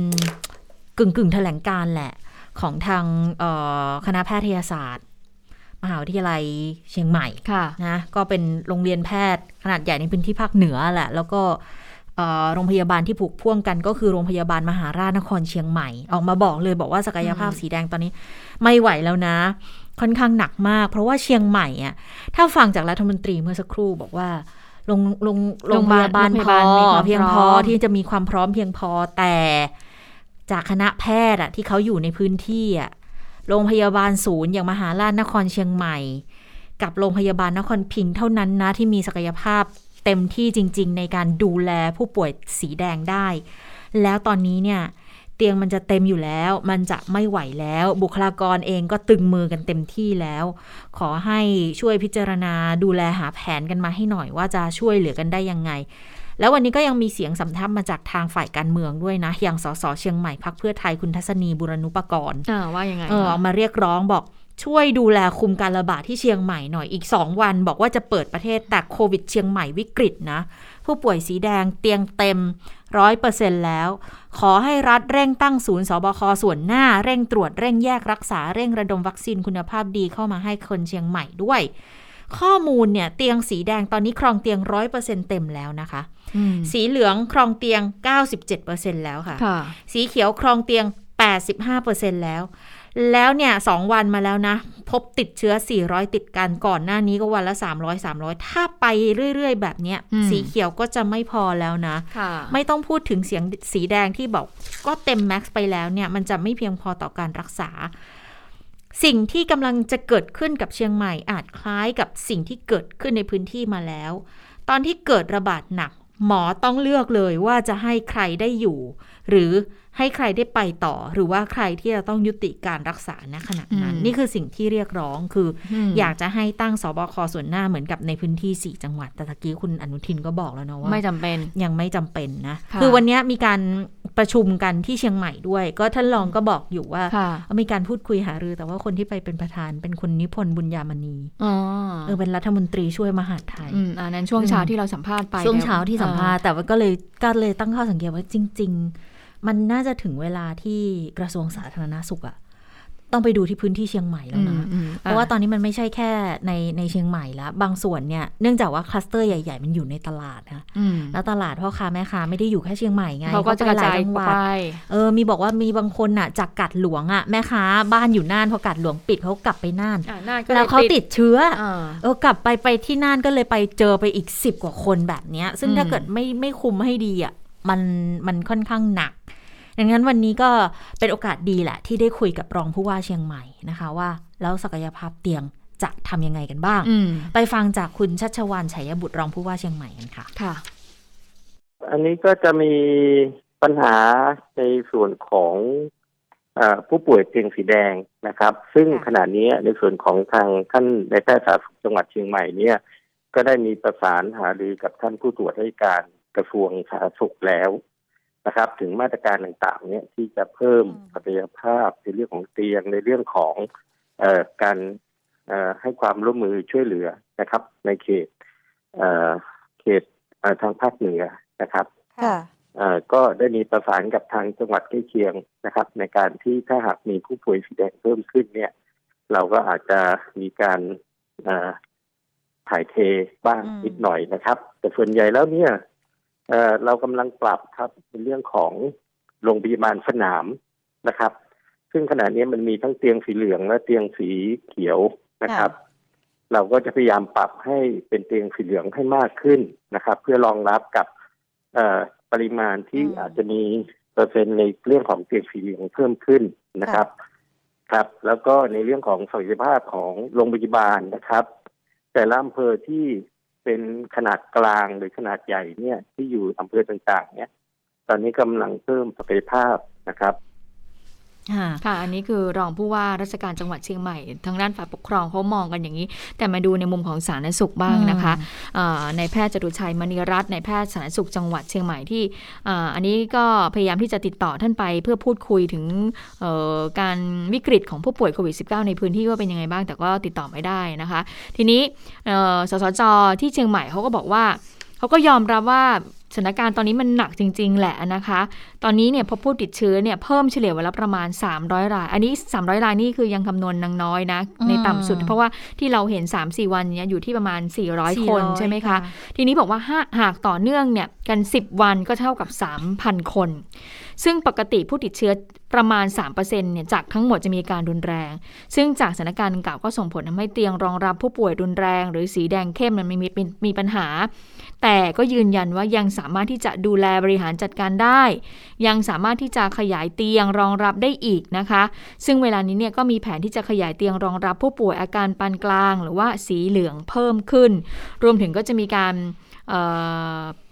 Speaker 1: กึ่งกึ่งๆแถลงการณ์แหละของทางเอ่อคณะแพทยศาสตร์ มหาวิทยาลัยเชียงใหม่
Speaker 2: ค่ะ
Speaker 1: นะก็เป็นโรงเรียนแพทย์ขนาดใหญ่ในพื้นที่ภาคเหนือแหละ แล้วก็เอ่อโรงพยาบาลที่ผูกพ่วงกันก็คือโรงพยาบาลมหาราชนครเชียงใหม่ ออกมาบอกเลยบอกว่าศักยภาพ
Speaker 2: อืม
Speaker 1: สีแดงตอนนี้ไม่ไหวแล้วนะ ค่อนข้างหนักมาก เพราะว่าเชียงใหม่อะถ้าฟังจากรัฐมนตรีเมื่อสักครู่บอกว่าโรงโรงโรงพยาบาล
Speaker 2: โรงพ
Speaker 1: พ
Speaker 2: ยาบาล
Speaker 1: อ
Speaker 2: มีความ
Speaker 1: เพียงพ
Speaker 2: พร้
Speaker 1: อ
Speaker 2: อม
Speaker 1: ที่จะมีความพร้อมเพียงพอแต่จากคณะแพทย์อะที่เขาอยู่ในพื้นที่อะ โรงพยาบาลศูนย์อย่างมหาราชนครเชียงใหม่ กับโรงพยาบาลนครพิงค์เท่านั้นนะที่มีศักยภาพเต็มที่จริง ๆ ในการดูแลผู้ป่วยสีแดงได้ แล้วตอนนี้เนี่ยเตียงมันจะเต็มอยู่แล้ว มันจะไม่ไหวแล้ว บุคลากรเองก็ตึงมือกันเต็มที่แล้ว ขอให้ช่วยพิจารณาดูแลหาแผนกันมาให้หน่อยว่าจะช่วยเหลือกันได้ยังไง แล้ววันนี้ก็ยังมีเสียงสำทับมาจากทางฝ่ายการเมืองด้วยนะ อย่างสสเชียงใหม่พักเพื่อไทยคุณทัศนีบุรณุปกรณ์
Speaker 2: อ่าว่ายังไง
Speaker 1: เอออ
Speaker 2: คะ
Speaker 1: อกมาเรียกร้องบอกช่วยดูแลคุมการระบาดที่เชียงใหม่หน่อยอีก 2 วัน บอกว่าจะเปิดประเทศแต่โควิดเชียงใหม่วิกฤตนะ ผู้ป่วยสีแดงเตียงเต็มร้อยเปอร์เซ็นแล้ว ขอให้รัฐเร่งตั้งศูนย์สบคส่วนหน้า เร่งตรวจเร่งแยกรักษาเร่งระดมวัคซีนคุณภาพดีเข้ามาให้คนเชียงใหม่ด้วย ข้อมูลเนี่ยเตียงสีแดงตอนนี้ครองเตียงร้อยเปอร์เซ็นเต็มแล้วนะคะ
Speaker 2: อืม
Speaker 1: สีเหลืองครองเตียง 97%แล้วค่ะ
Speaker 2: ค่ะ
Speaker 1: สีเขียวครองเตียง 85%แล้ว แล้วเนี่ยสองวันมาแล้วนะ พบติดเชื้อ 400 ติดกันก่อนหน้านี้ก็วันละ 300 300 ถ้าไปเรื่อย ๆ แบบเนี้ย
Speaker 2: อืม
Speaker 1: สีเขียวก็จะไม่พอแล้วนะ
Speaker 2: ค่ะ
Speaker 1: ไม่ต้องพูดถึงเสียงสีแดงที่บอก ก็เต็มแม็กซ์ไปแล้วเนี่ย มันจะไม่เพียงพอต่อการรักษาสิ่งที่กำลังจะเกิดขึ้นกับเชียงใหม่อาจคล้ายกับสิ่งที่เกิดขึ้นในพื้นที่มาแล้ว ตอนที่เกิดระบาดหนัก หมอต้องเลือกเลยว่าจะให้ใครได้อยู่ หรือ ให้ใครได้ไปต่อ หรือว่าใครที่จะต้องยุติการรักษาณขณะนั้น
Speaker 2: อืม
Speaker 1: นี่คือสิ่งที่เรียกร้องคืออ
Speaker 2: ม
Speaker 1: อยากจะให้ตั้งสบคส่วนหน้าเหมือนกับในพื้นที่สี่จังหวัดแต่ตะกี้คุณอนุทินก็บอกแล้วนะว่า
Speaker 2: ไม่จำเป็น
Speaker 1: ยังไม่จำเป็นนะ
Speaker 2: ค่ะ
Speaker 1: คือวันนี้มีการประชุมกันที่เชียงใหม่ด้วย ก็ท่านรองก็บอกอยู่ว่า
Speaker 2: ค่ะ
Speaker 1: มีการพูดคุยหารือ แต่ว่าคนที่ไปเป็นประธานเป็นคุณนิพนธ์บุญญามณี
Speaker 2: อ๋อ
Speaker 1: เออเป็นรัฐมนตรีช่วยมหาดไทย
Speaker 2: อืมอันนั้นช่วงเช้าที่เราสัมภาษณ์ไป
Speaker 1: ช่วง
Speaker 2: นี่ย
Speaker 1: เช้าที่สัมภาษณ์แต่ว่าก็เลยก็เลยตั้งข้อสังเกตว่าจริง ๆ มันน่าจะถึงเวลาที่กระทรวงสาธารณสุขอะต้องไปดูที่พื้นที่เชียงใหม่แล้วนะ
Speaker 2: อืม
Speaker 1: เพราะว่าตอนนี้มันไม่ใช่แค่ในในเชียงใหม่แล้วบางส่วนเนี่ยเนื่องจากว่าคลัสเตอร์ใหญ่ ๆ มันอยู่ในตลาดนะ
Speaker 2: อืม
Speaker 1: แล้วตลาดพ่อค้าแม่ค้าไม่ได้อยู่แค่เชียงใหม่ไง
Speaker 2: เขาก็จะกระ
Speaker 1: ไปหล
Speaker 2: จาย
Speaker 1: จังหวัด
Speaker 2: ไป
Speaker 1: เออมีบอกว่ามีบางคนน่ะจากกัดหลวงอะแม่ค้าบ้านอยู่น่านพอกัดหลวงปิดเขากลับไปน่าน
Speaker 2: อ่าน่านก็
Speaker 1: แล้วเขาติดเชื้อ
Speaker 2: อ่า
Speaker 1: เออกลับไปไปที่น่านก็เลยไปเจอไปอีกสิบกว่าคนแบบเนี้ย ซึ่ง
Speaker 2: อืม
Speaker 1: ถ้าเกิดไม่ไม่คุมให้ดีอะ มันมันค่อนข้างหนัก ดังนั้นวันนี้ก็เป็นโอกาสดีแหละ ที่ได้คุยกับรองผู้ว่าเชียงใหม่นะคะ ว่าแล้วศักยภาพเตียงจะทำยังไงกันบ้าง
Speaker 2: อืม
Speaker 1: ไปฟังจากคุณชัชวานชัยบุตรรองผู้ว่าเชียงใหม่กันค่ะ
Speaker 2: ค่ะ
Speaker 4: อันนี้ก็จะมีปัญหาในส่วนของเออผู้ป่วยเตียงสีแดงนะครับ ซึ่ง
Speaker 2: ค่ะ
Speaker 4: ขณะนี้ในส่วนของทางท่านในายแพทย์สาธารณสุขจังหวัดเชียงใหม่เนี่ย ก็ได้มีประสานหารือกับท่านผู้ตรวจราชการ กระทรวงสาธารณสุขแล้วนะครับ ถึงมาตรการต่างๆ เนี่ยที่จะเพิ่ม
Speaker 1: อืม
Speaker 4: ศักยภาพในเรื่องของเตียงในเรื่องของเอ่อการเอ่อให้ความร่วมมือช่วยเหลือนะครับ ในเขตเอ่อเขตเอ่อทางภาคเหนือนะครับ
Speaker 5: ค่ะ
Speaker 4: เอ่อก็ได้มีประสานกับทางจังหวัดใกล้เคียงนะครับ ในการที่ถ้าหากมีผู้ป่วยสีแดงเพิ่มขึ้นเนี่ย เราก็อาจจะมีการเอ่อถ่ายเทบ้าง
Speaker 1: อืม
Speaker 4: นิดหน่อยนะครับ แต่ส่วนใหญ่แล้วเนี่ย เอ่อเรากำลังปรับครับในเรื่องของโรงพยาบาลสนามนะครับ ซึ่งขณะนี้มันมีทั้งเตียงสีเหลืองและเตียงสีเขียวนะครับ เราก็จะพยายามปรับให้เป็นเตียงสีเหลืองให้มากขึ้นนะครับ เพื่อรองรับกับเอ่อปริมาณที่
Speaker 5: อืม
Speaker 4: อาจจะมีเปอร์เซ็นต์ในเรื่องของเตียงสีเหลืองเพิ่มขึ้นนะครับ ครับ แล้วก็ในเรื่องของศักยภาพของโรงพยาบาลนะครับ แต่ละอำเภอที่ เป็นขนาดกลางหรือขนาดใหญ่เนี่ยที่อยู่อำเภอต่างๆเนี่ยตอนนี้กำลังเพิ่มศักยภาพนะครับ
Speaker 1: ค่ะ
Speaker 2: ค่ะ อันนี้คือรองผู้ว่าราชการจังหวัดเชียงใหม่ ทางด้านฝ่ายปกครองเขามองกันอย่างนี้ แต่มาดูในมุมของสาธารณสุขบ้างนะคะอ่าในแพทย์จตุชัยมณีรัตน์ในแพทย์สาธารณสุขจังหวัดเชียงใหม่ที่อ่าอันนี้ก็พยายามที่จะติดต่อท่านไปเพื่อพูดคุยถึงเอ่อการวิกฤตของผู้ป่วยโควิด -19 ในพื้นที่ว่าเป็นยังไงบ้าง แต่ก็ติดต่อไม่ได้นะคะ ทีนี้เอ่อสสจที่เชียงใหม่เขาก็บอกว่าเขาก็ยอมรับว่าส ถานการณ์ตอนนี้มันหนักจริง ๆ แหละนะคะ ตอนนี้เนี่ยพบผู้ติดเชื้อเนี่ยเพิ่มเฉลี่ยวันละประมาณ 300 ราย อันนี้ 300 รายนี่คือยังคำนวณนางน้อยนะ
Speaker 1: อืม
Speaker 2: ในต่ำสุด เพราะว่าที่เราเห็น 3-4 วันเนี่ยอยู่ที่ประมาณ 400 คนใช่ไหมคะ ทีนี้บอกว่าหาหากต่อเนื่องเนี่ยกัน 10 วันก็เท่ากับ 3,000 คน ซึ่งปกติผู้ติดเชื้อ ประมาณ 3%เนี่ยจากทั้งหมดจะมีการรุนแรง ซึ่งจากสถานการณ์ดังกล่าวก็ส่งผลทำให้เตียงรองรับผู้ป่วยรุนแรง หรือสีแดงเข้มมันมีมีมีปัญหา แต่ก็ยืนยันว่ายังสามารถที่จะดูแลบริหารจัดการได้ ยังสามารถที่จะขยายเตียงรองรับได้อีกนะคะ ซึ่งเวลานี้เนี่ยก็มีแผนที่จะขยายเตียงรองรับผู้ป่วยอาการปานกลาง หรือว่าสีเหลืองเพิ่มขึ้น รวมถึงก็จะมีการ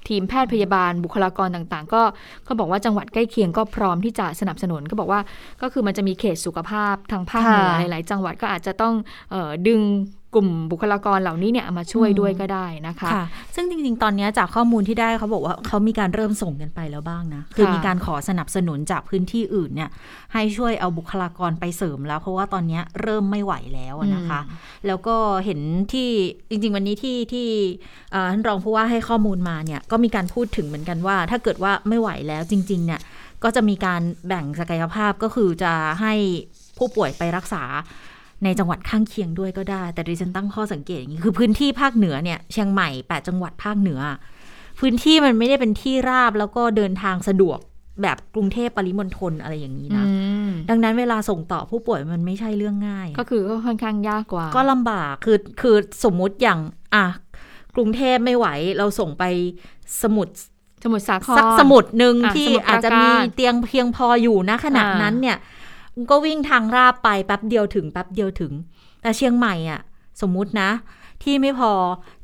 Speaker 2: ทีมแพทย์พยาบาลบุคลากรต่างๆ ก็เขาบอกว่าจังหวัดใกล้เคียงก็พร้อมที่จะสนับสนุนก็บอกว่าก็คือมันจะมีเขตสุขภาพทางภาคเหนือ
Speaker 1: ค่ะ
Speaker 2: หลาย ๆ จังหวัดก็อาจจะต้องเออดึงกลุ่มบุคลากรเหล่านี้เนี่ยเอามาช่วย
Speaker 1: อืม
Speaker 2: ด้วยก็ได้นะคะ
Speaker 1: ค่ะซึ่งจริง ๆ ตอนนี้จากข้อมูลที่ได้เขาบอกว่าเขามีการเริ่มส่งกันไปแล้วบ้างนะ คือ
Speaker 2: ค่ะ
Speaker 1: มีการขอสนับสนุนจากพื้นที่อื่นเนี่ยให้ช่วยเอาบุคลากรไปเสริมแล้ว เพราะว่าตอนนี้เริ่มไม่ไหวแล้วอะนะคะ แล้วก็เห็นที่จริง ๆ วันนี้ที่ที่เอ่อท่านรองผู้ว่าให้ข้อมูลมาเนี่ยก็มีการพูดถึงเหมือนกันว่า ถ้าเกิดว่าไม่ไหวแล้วจริง ๆ เนี่ย ก็จะมีการแบ่งศักยภาพก็คือจะให้ผู้ป่วยไปรักษาในจังหวัดข้างเคียงด้วยก็ได้ แต่ดิฉันตั้งข้อสังเกตอย่างนี้คือพื้นที่ภาคเหนือเนี่ยเชียงใหม่แปดจังหวัดภาคเหนือ พื้นที่มันไม่ได้เป็นที่ราบแล้วก็เดินทางสะดวกแบบกรุงเทพปริมณฑลอะไรอย่างนี้
Speaker 2: อื
Speaker 1: นะ
Speaker 2: ม
Speaker 1: ดังนั้นเวลาส่งต่อผู้ป่วยมันไม่ใช่เรื่องง่าย
Speaker 2: ก็คือก็ค่อนข้างยากกว่า
Speaker 1: ก็ลำบากคือคือสมมุติอย่างอะ กรุงเทพไม่ไหว เราส่งไปสมุทร
Speaker 2: สมุทรสาคร
Speaker 1: สักสมุดหนึ่ง
Speaker 2: อะ
Speaker 1: ที่
Speaker 2: สมุทรปราการ
Speaker 1: อาจจะมีเตียงเพียงพออยู่นะขนาด
Speaker 2: อ่า
Speaker 1: นั้นเนี่ย ก็วิ่งทางราบไปแป๊บเดียวถึงแป๊บเดียวถึง แต่เชียงใหม่อะ สมมุตินะ ที่ไม่พอ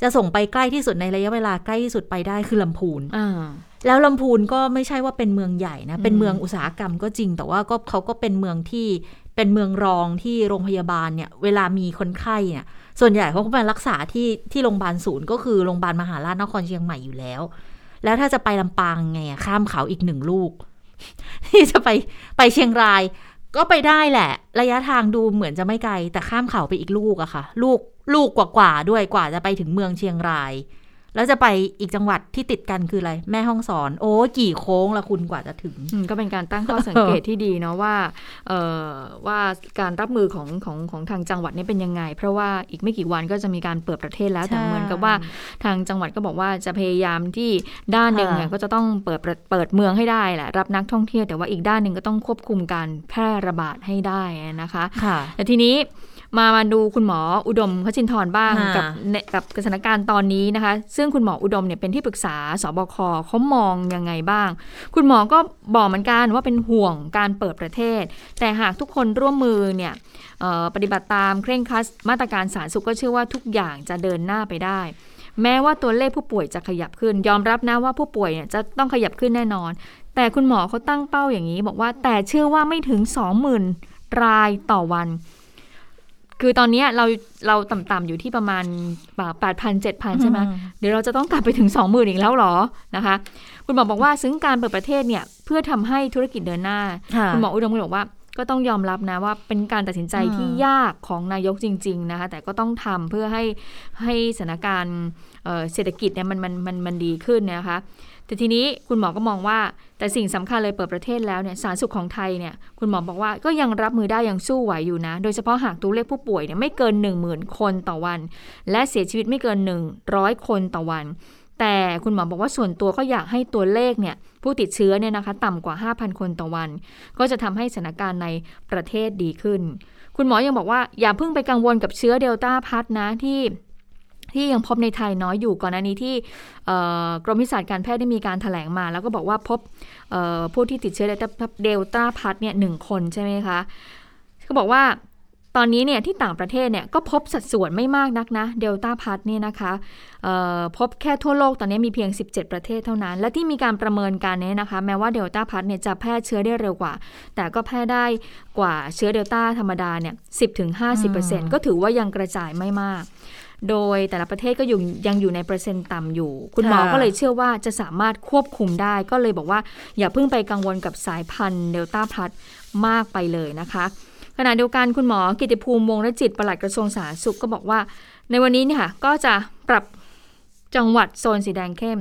Speaker 1: จะส่งไปใกล้ที่สุดในระยะเวลาใกล้ที่สุดไปได้คือลำพูน
Speaker 2: อ่า
Speaker 1: แล้วลำพูนก็ไม่ใช่ว่าเป็นเมืองใหญ่นะ เป็น
Speaker 2: อืม
Speaker 1: เมืองอุตสาหกรรมก็จริง แต่ว่าก็เขาก็เป็นเมืองที่เป็นเมืองรองที่โรงพยาบาลเนี่ย เวลามีคนไข้เนี่ย ส่วนใหญ่เขาก็ไปรักษาที่ที่โรงพยาบาลศูนย์ก็คือโรงพยาบาลมหาราชนครเชียงใหม่อยู่แล้ว แล้วถ้าจะไปลำปางไงข้ามเขาอีกหนึ่งลูก ที่จะไปไปเชียงราย ก็ไปได้แหละ ระยะทางดูเหมือนจะไม่ไกล แต่ข้ามเขาไปอีกลูกอะค่ะ ลูกลูกกว่าๆด้วยกว่าจะไปถึงเมืองเชียงราย แล้วจะไปอีกจังหวัดที่ติดกันคืออะไร แม่ห้องสอน โอ้กี่โค้งละคุณกว่าจะถึง
Speaker 2: อืมก็เป็นการตั้งข้อสังเกตที่ดีเนาะว่าเอ่อว่าการรับมือของของของทางจังหวัดนี่เป็นยังไง เพราะว่าอีกไม่กี่วันก็จะมีการเปิดประเทศแล้ว
Speaker 1: ใช่
Speaker 2: แต่เหมือนกับว่าทางจังหวัดก็บอกว่าจะพยายามที่ด้านหนึ่งเนี่ย
Speaker 1: ค่ะ
Speaker 2: ก็จะต้องเปิดประเปิดเมืองให้ได้แหละรับนักท่องเที่ยวแต่ว่าอีกด้านหนึ่งก็ต้องควบคุมการแพร่ระบาดให้ได้นะคะ
Speaker 1: ค่ะ
Speaker 2: แต่ทีนี้ มามาดูคุณหมออุดมขจินทร์บ้าง
Speaker 1: ค่ะ
Speaker 2: กับเนกับสถานการณ์ตอนนี้นะคะ ซึ่งคุณหมออุดมเนี่ยเป็นที่ปรึกษาสบคเขามองยังไงบ้าง คุณหมอก็บอกเหมือนกันว่าเป็นห่วงการเปิดประเทศ แต่หากทุกคนร่วมมือเนี่ยเอ่อปฏิบัติตามเคร่งครัดมาตรการสาธารณสุขก็เชื่อว่าทุกอย่างจะเดินหน้าไปได้แม้ว่าตัวเลขผู้ป่วยจะขยับขึ้น ยอมรับนะว่าผู้ป่วยเนี่ยจะต้องขยับขึ้นแน่นอน แต่คุณหมอเขาตั้งเป้าอย่างนี้ บอกว่าแต่เชื่อว่าไม่ถึง 20,000 รายต่อวัน คือตอนเนี้ยเราเราต่ำๆอยู่ที่ประมาณแปดพันเจ็ดพันใช่ไหมเดี๋ยวเราจะต้องกลับไปถึง20,000อีกแล้วเหรอนะคะ คุณหมอบอกว่าซึ่งการเปิดประเทศเนี่ยเพื่อทำให้ธุรกิจเดินหน้า
Speaker 1: ค่ะ
Speaker 2: คุณหมออุดมก็บอกว่าก็ต้องยอมรับนะว่าเป็นการตัดสินใจ
Speaker 1: อืม
Speaker 2: ที่ยากของนายกจริง ๆ นะคะแต่ก็ต้องทำเพื่อให้ให้สถานการณ์เอ่อเศรษฐกิจเนี่ยมันมันมันมันดีขึ้นนะคะ แต่ทีนี้คุณหมอก็มองว่า แต่สิ่งสำคัญเลยเปิดประเทศแล้วเนี่ยสาธารณสุขของไทยเนี่ยคุณหมอบอกว่าก็ยังรับมือได้ยังสู้ไหวอยู่นะ โดยเฉพาะหากตัวเลขผู้ป่วยเนี่ยไม่เกิน 1 0,000 คนต่อวัน และเสียชีวิตไม่เกิน 100 คนต่อวัน แต่คุณหมอบอกว่าส่วนตัวก็อยากให้ตัวเลขเนี่ยผู้ติดเชื้อเนี่ยนะคะต่ำกว่า 5,000 คนต่อวัน ก็จะทำให้สถานการณ์ในประเทศดีขึ้น คุณหมอยังบอกว่าอย่าเพิ่งไปกังวลกับเชื้อ Delta Plus นะที่ ที่ยังพบในไทยน้อยอยู่ก่อนหน้านี้ที่เอ่อกรมวิชาการแพทย์ได้มีการถแถลงมา แล้วก็บอกว่าพบเอ่อผู้ที่ติดเชื้อ Delta Delta Plus เนี่ยหนึ่งคนใช่ไหมคะเขาบอกว่าตอนนี้เนี่ยที่ต่างประเทศเนี่ยก็พบสัดส่วนไม่มากนักนะ Delta Plus เนี่ยนะคะเอ่อพบแค่ทั่วโลกตอนนี้มีเพียง 17 ประเทศเท่านั้น และที่มีการประเมินกันเนี่ยนะคะ แม้ว่า Delta Plus เนี่ยจะแพร่เชื้อได้เร็วกว่า แต่ก็แพร่ได้กว่าเชื้อเดลต้าธรรมดาเนี่ย10-50%ก็ถือว่ายังกระจายไม่มาก โดยแต่ละประเทศก็อยู่ยังอยู่ในเปอร์เซ็นต์ต่ำอยู่ คุณหมอ
Speaker 1: ค่ะ
Speaker 2: ก็เลยเชื่อว่าจะสามารถควบคุมได้ ก็เลยบอกว่าอย่าเพิ่งไปกังวลกับสายพันธุ์เดลต้าพลัสมากไปเลยนะคะขณะเดียวกันคุณหมอกิติภูมิวงศ์และจิตปลัดกระทรวงสาธารณสุขก็บอกว่า ในวันนี้เนี่ยค่ะก็จะปรับจังหวัดโซนสีแดงเข้ม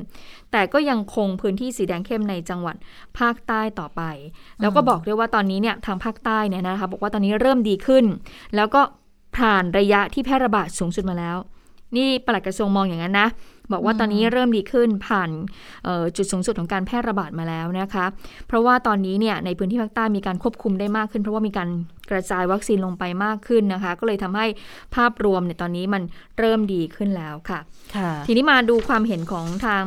Speaker 2: แต่ก็ยังคงพื้นที่สีแดงเข้มในจังหวัดภาคใต้ต่อไป แล้วก็บอกด้วยว่าตอนนี้เนี่ยทางภาคใต้เนี่ยนะคะบอกว่าตอนนี้เริ่มดีขึ้น แล้วก็ ผ่านระยะที่แพร่ระบาดสูงสุดมาแล้ว นี่ปลัดกระทรวงมองอย่างนั้นนะ บอกว่าตอนนี้เริ่มดีขึ้นผ่านเอ่อจุดสูงสุดของการแพร่ระบาดมาแล้วนะคะ เพราะว่าตอนนี้เนี่ยในพื้นที่ภาคใต้มีการควบคุมได้มากขึ้น เพราะว่ามีการกระจายวัคซีนลงไปมากขึ้นนะคะ ก็เลยทำให้ภาพรวมเนี่ยตอนนี้มันเริ่มดีขึ้นแล้วค่ะ
Speaker 1: ค่ะ
Speaker 2: ทีนี้มาดูความเห็นของทาง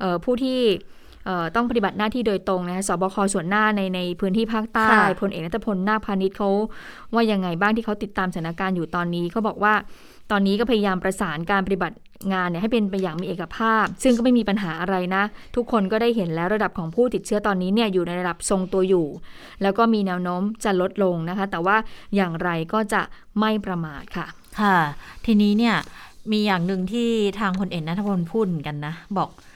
Speaker 2: เอ่อผู้ที่เอ่อ ต้องปฏิบัติหน้าที่โดยตรงนะสบคส่วนหน้าในในพื้นที่ภาคใต้
Speaker 1: ค่ะ
Speaker 2: พลเอกนัทพลนาคพาณิชย์เขาว่ายังไงบ้างที่เขาติดตามสถานการณ์อยู่ตอนนี้เขาบอกว่าตอนนี้ก็พยายามประสานการปฏิบัติงานเนี่ยให้เป็นไปอย่างมีเอกภาพ ซึ่งก็ไม่มีปัญหาอะไรนะ ทุกคนก็ได้เห็นแล้วระดับของผู้ติดเชื้อตอนนี้เนี่ยอยู่ในระดับทรงตัวอยู่ แล้วก็มีแนวโน้มจะลดลงนะคะ แต่ว่าอย่างไรก็จะไม่ประมาทค่ะ
Speaker 1: ค่ะ ทีนี้เนี่ยมีอย่างหนึ่งที่ทางพลเอกนัทพลพูดเหมือนกันนะ บอกเออ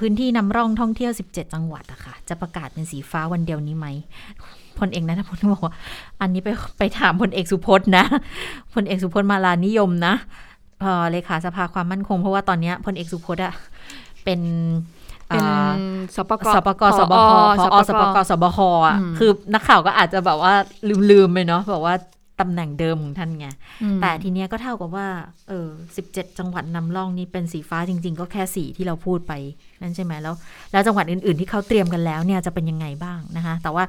Speaker 1: พื้นที่นำร่องท่องเที่ยว 17 จังหวัดอะค่ะ จะประกาศเป็นสีฟ้าวันเดียวนี้ไหมพลเอกนัทพลบอกว่า อันนี้ไปไปถามพลเอกสุพจน์นะพลเอกสุพจน์มาลานิยมนะเออเลขาสภาความมั่นคงเพราะว่าตอนเนี้ยพลเอกสุพจน์อะเป็น
Speaker 2: เป็น
Speaker 1: อ่า
Speaker 2: สปก
Speaker 1: สปกสบคพอสปกสบคอะ
Speaker 2: อืม
Speaker 1: คือนักข่าวก็อาจจะแบบว่าลืมๆไปเนาะบอกว่า ตำแหน่งเดิมของท่านไง
Speaker 2: อืม
Speaker 1: แต่ทีเนี้ยก็เท่ากับว่า เออสิบเจ็ดจังหวัดนำร่องนี้เป็นสีฟ้าจริง ๆ ก็แค่สีที่เราพูดไป นั่นใช่ไหมแล้ว แล้วจังหวัดอื่น ๆ ที่เขาเตรียมกันแล้วเนี่ยจะเป็นยังไงบ้างนะคะ แต่ว่า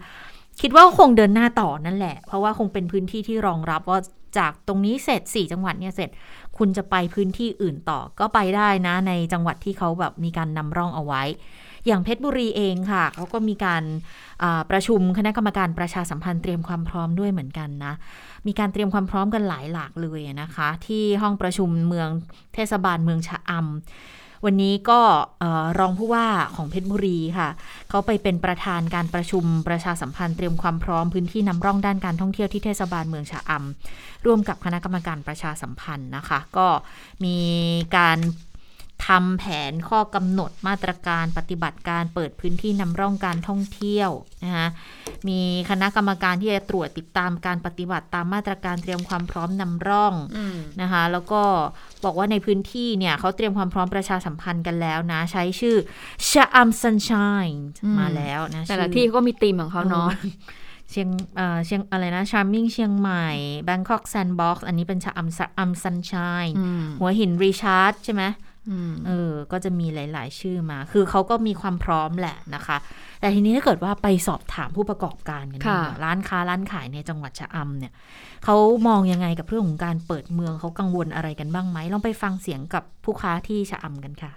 Speaker 1: คิดว่าคงเดินหน้าต่อนั่นแหละ เพราะว่าคงเป็นพื้นที่ที่รองรับว่าจากตรงนี้เสร็จสี่จังหวัดเนี่ยเสร็จ คุณจะไปพื้นที่อื่นต่อก็ไปได้นะในจังหวัดที่เขาแบบมีการนำร่องเอาไว้ อย่างเพชรบุรีเองค่ะเขาก็มีการประชุมคณะกรรมการประชาสัมพันธ์เตรียมความพร้อมด้วยเหมือนกันนะ มีการเตรียมความพร้อมกันหลายหลากเลยนะคะ ที่ห้องประชุมเมืองเทศบาลเมืองชะอำวันนี้ก็รองผู้ว่าของเพชรบุรีค่ะ เขาไปเป็นประธานการประชุมประชาสัมพันธ์เตรียมความพร้อมพื้นที่นำร่องด้านการท่องเที่ยวที่เทศบาลเมืองชะอำร่วมกับคณะกรรมการประชาสัมพันธ์นะคะ ก็มีการ ทำแผนข้อกำหนดมาตรการปฏิบัติการเปิดพื้นที่นำร่องการท่องเที่ยวนะคะมีคณะกรรมการที่จะตรวจติดตามการปฏิบัติตามมาตรการเตรียมความพร้อมนำร่อง
Speaker 2: อืม
Speaker 1: นะคะแล้วก็บอกว่าในพื้นที่เนี่ยเขาเตรียมความพร้อมประชาสัมพันธ์กันแล้วนะ ใช้ชื่อชะอัมซันช n ย
Speaker 2: อืม
Speaker 1: มาแล้วนะ
Speaker 2: แต่ละ
Speaker 1: ชื่อ
Speaker 2: ที่เขาก็มีธีมของเขาเนาะ
Speaker 1: เชียงเอ่อเชียงอะไรนะ Charming เชียงใหม่ Bangkok Sandbox อันนี้เป็นชะอัมอัมซันช n ย
Speaker 2: อืม
Speaker 1: หัวหินรีชาร์ดใช่ไหม
Speaker 2: อืม
Speaker 1: เออ ก็จะมีหลาย ๆ ชื่อมา คือเขาก็มีความพร้อมแหละนะคะ แต่ทีนี้ถ้าเกิดว่าไปสอบถามผู้ประกอบการกันดีกว่า
Speaker 2: ค่ะ
Speaker 1: ร้านค้าร้านขายในจังหวัดชะอำเนี่ยเขามองยังไงกับเรื่องของการเปิดเมืองเขากังวลอะไรกันบ้างไหมลองไปฟังเสียงกับผู้ค้าที่ชะอำกันค่ะ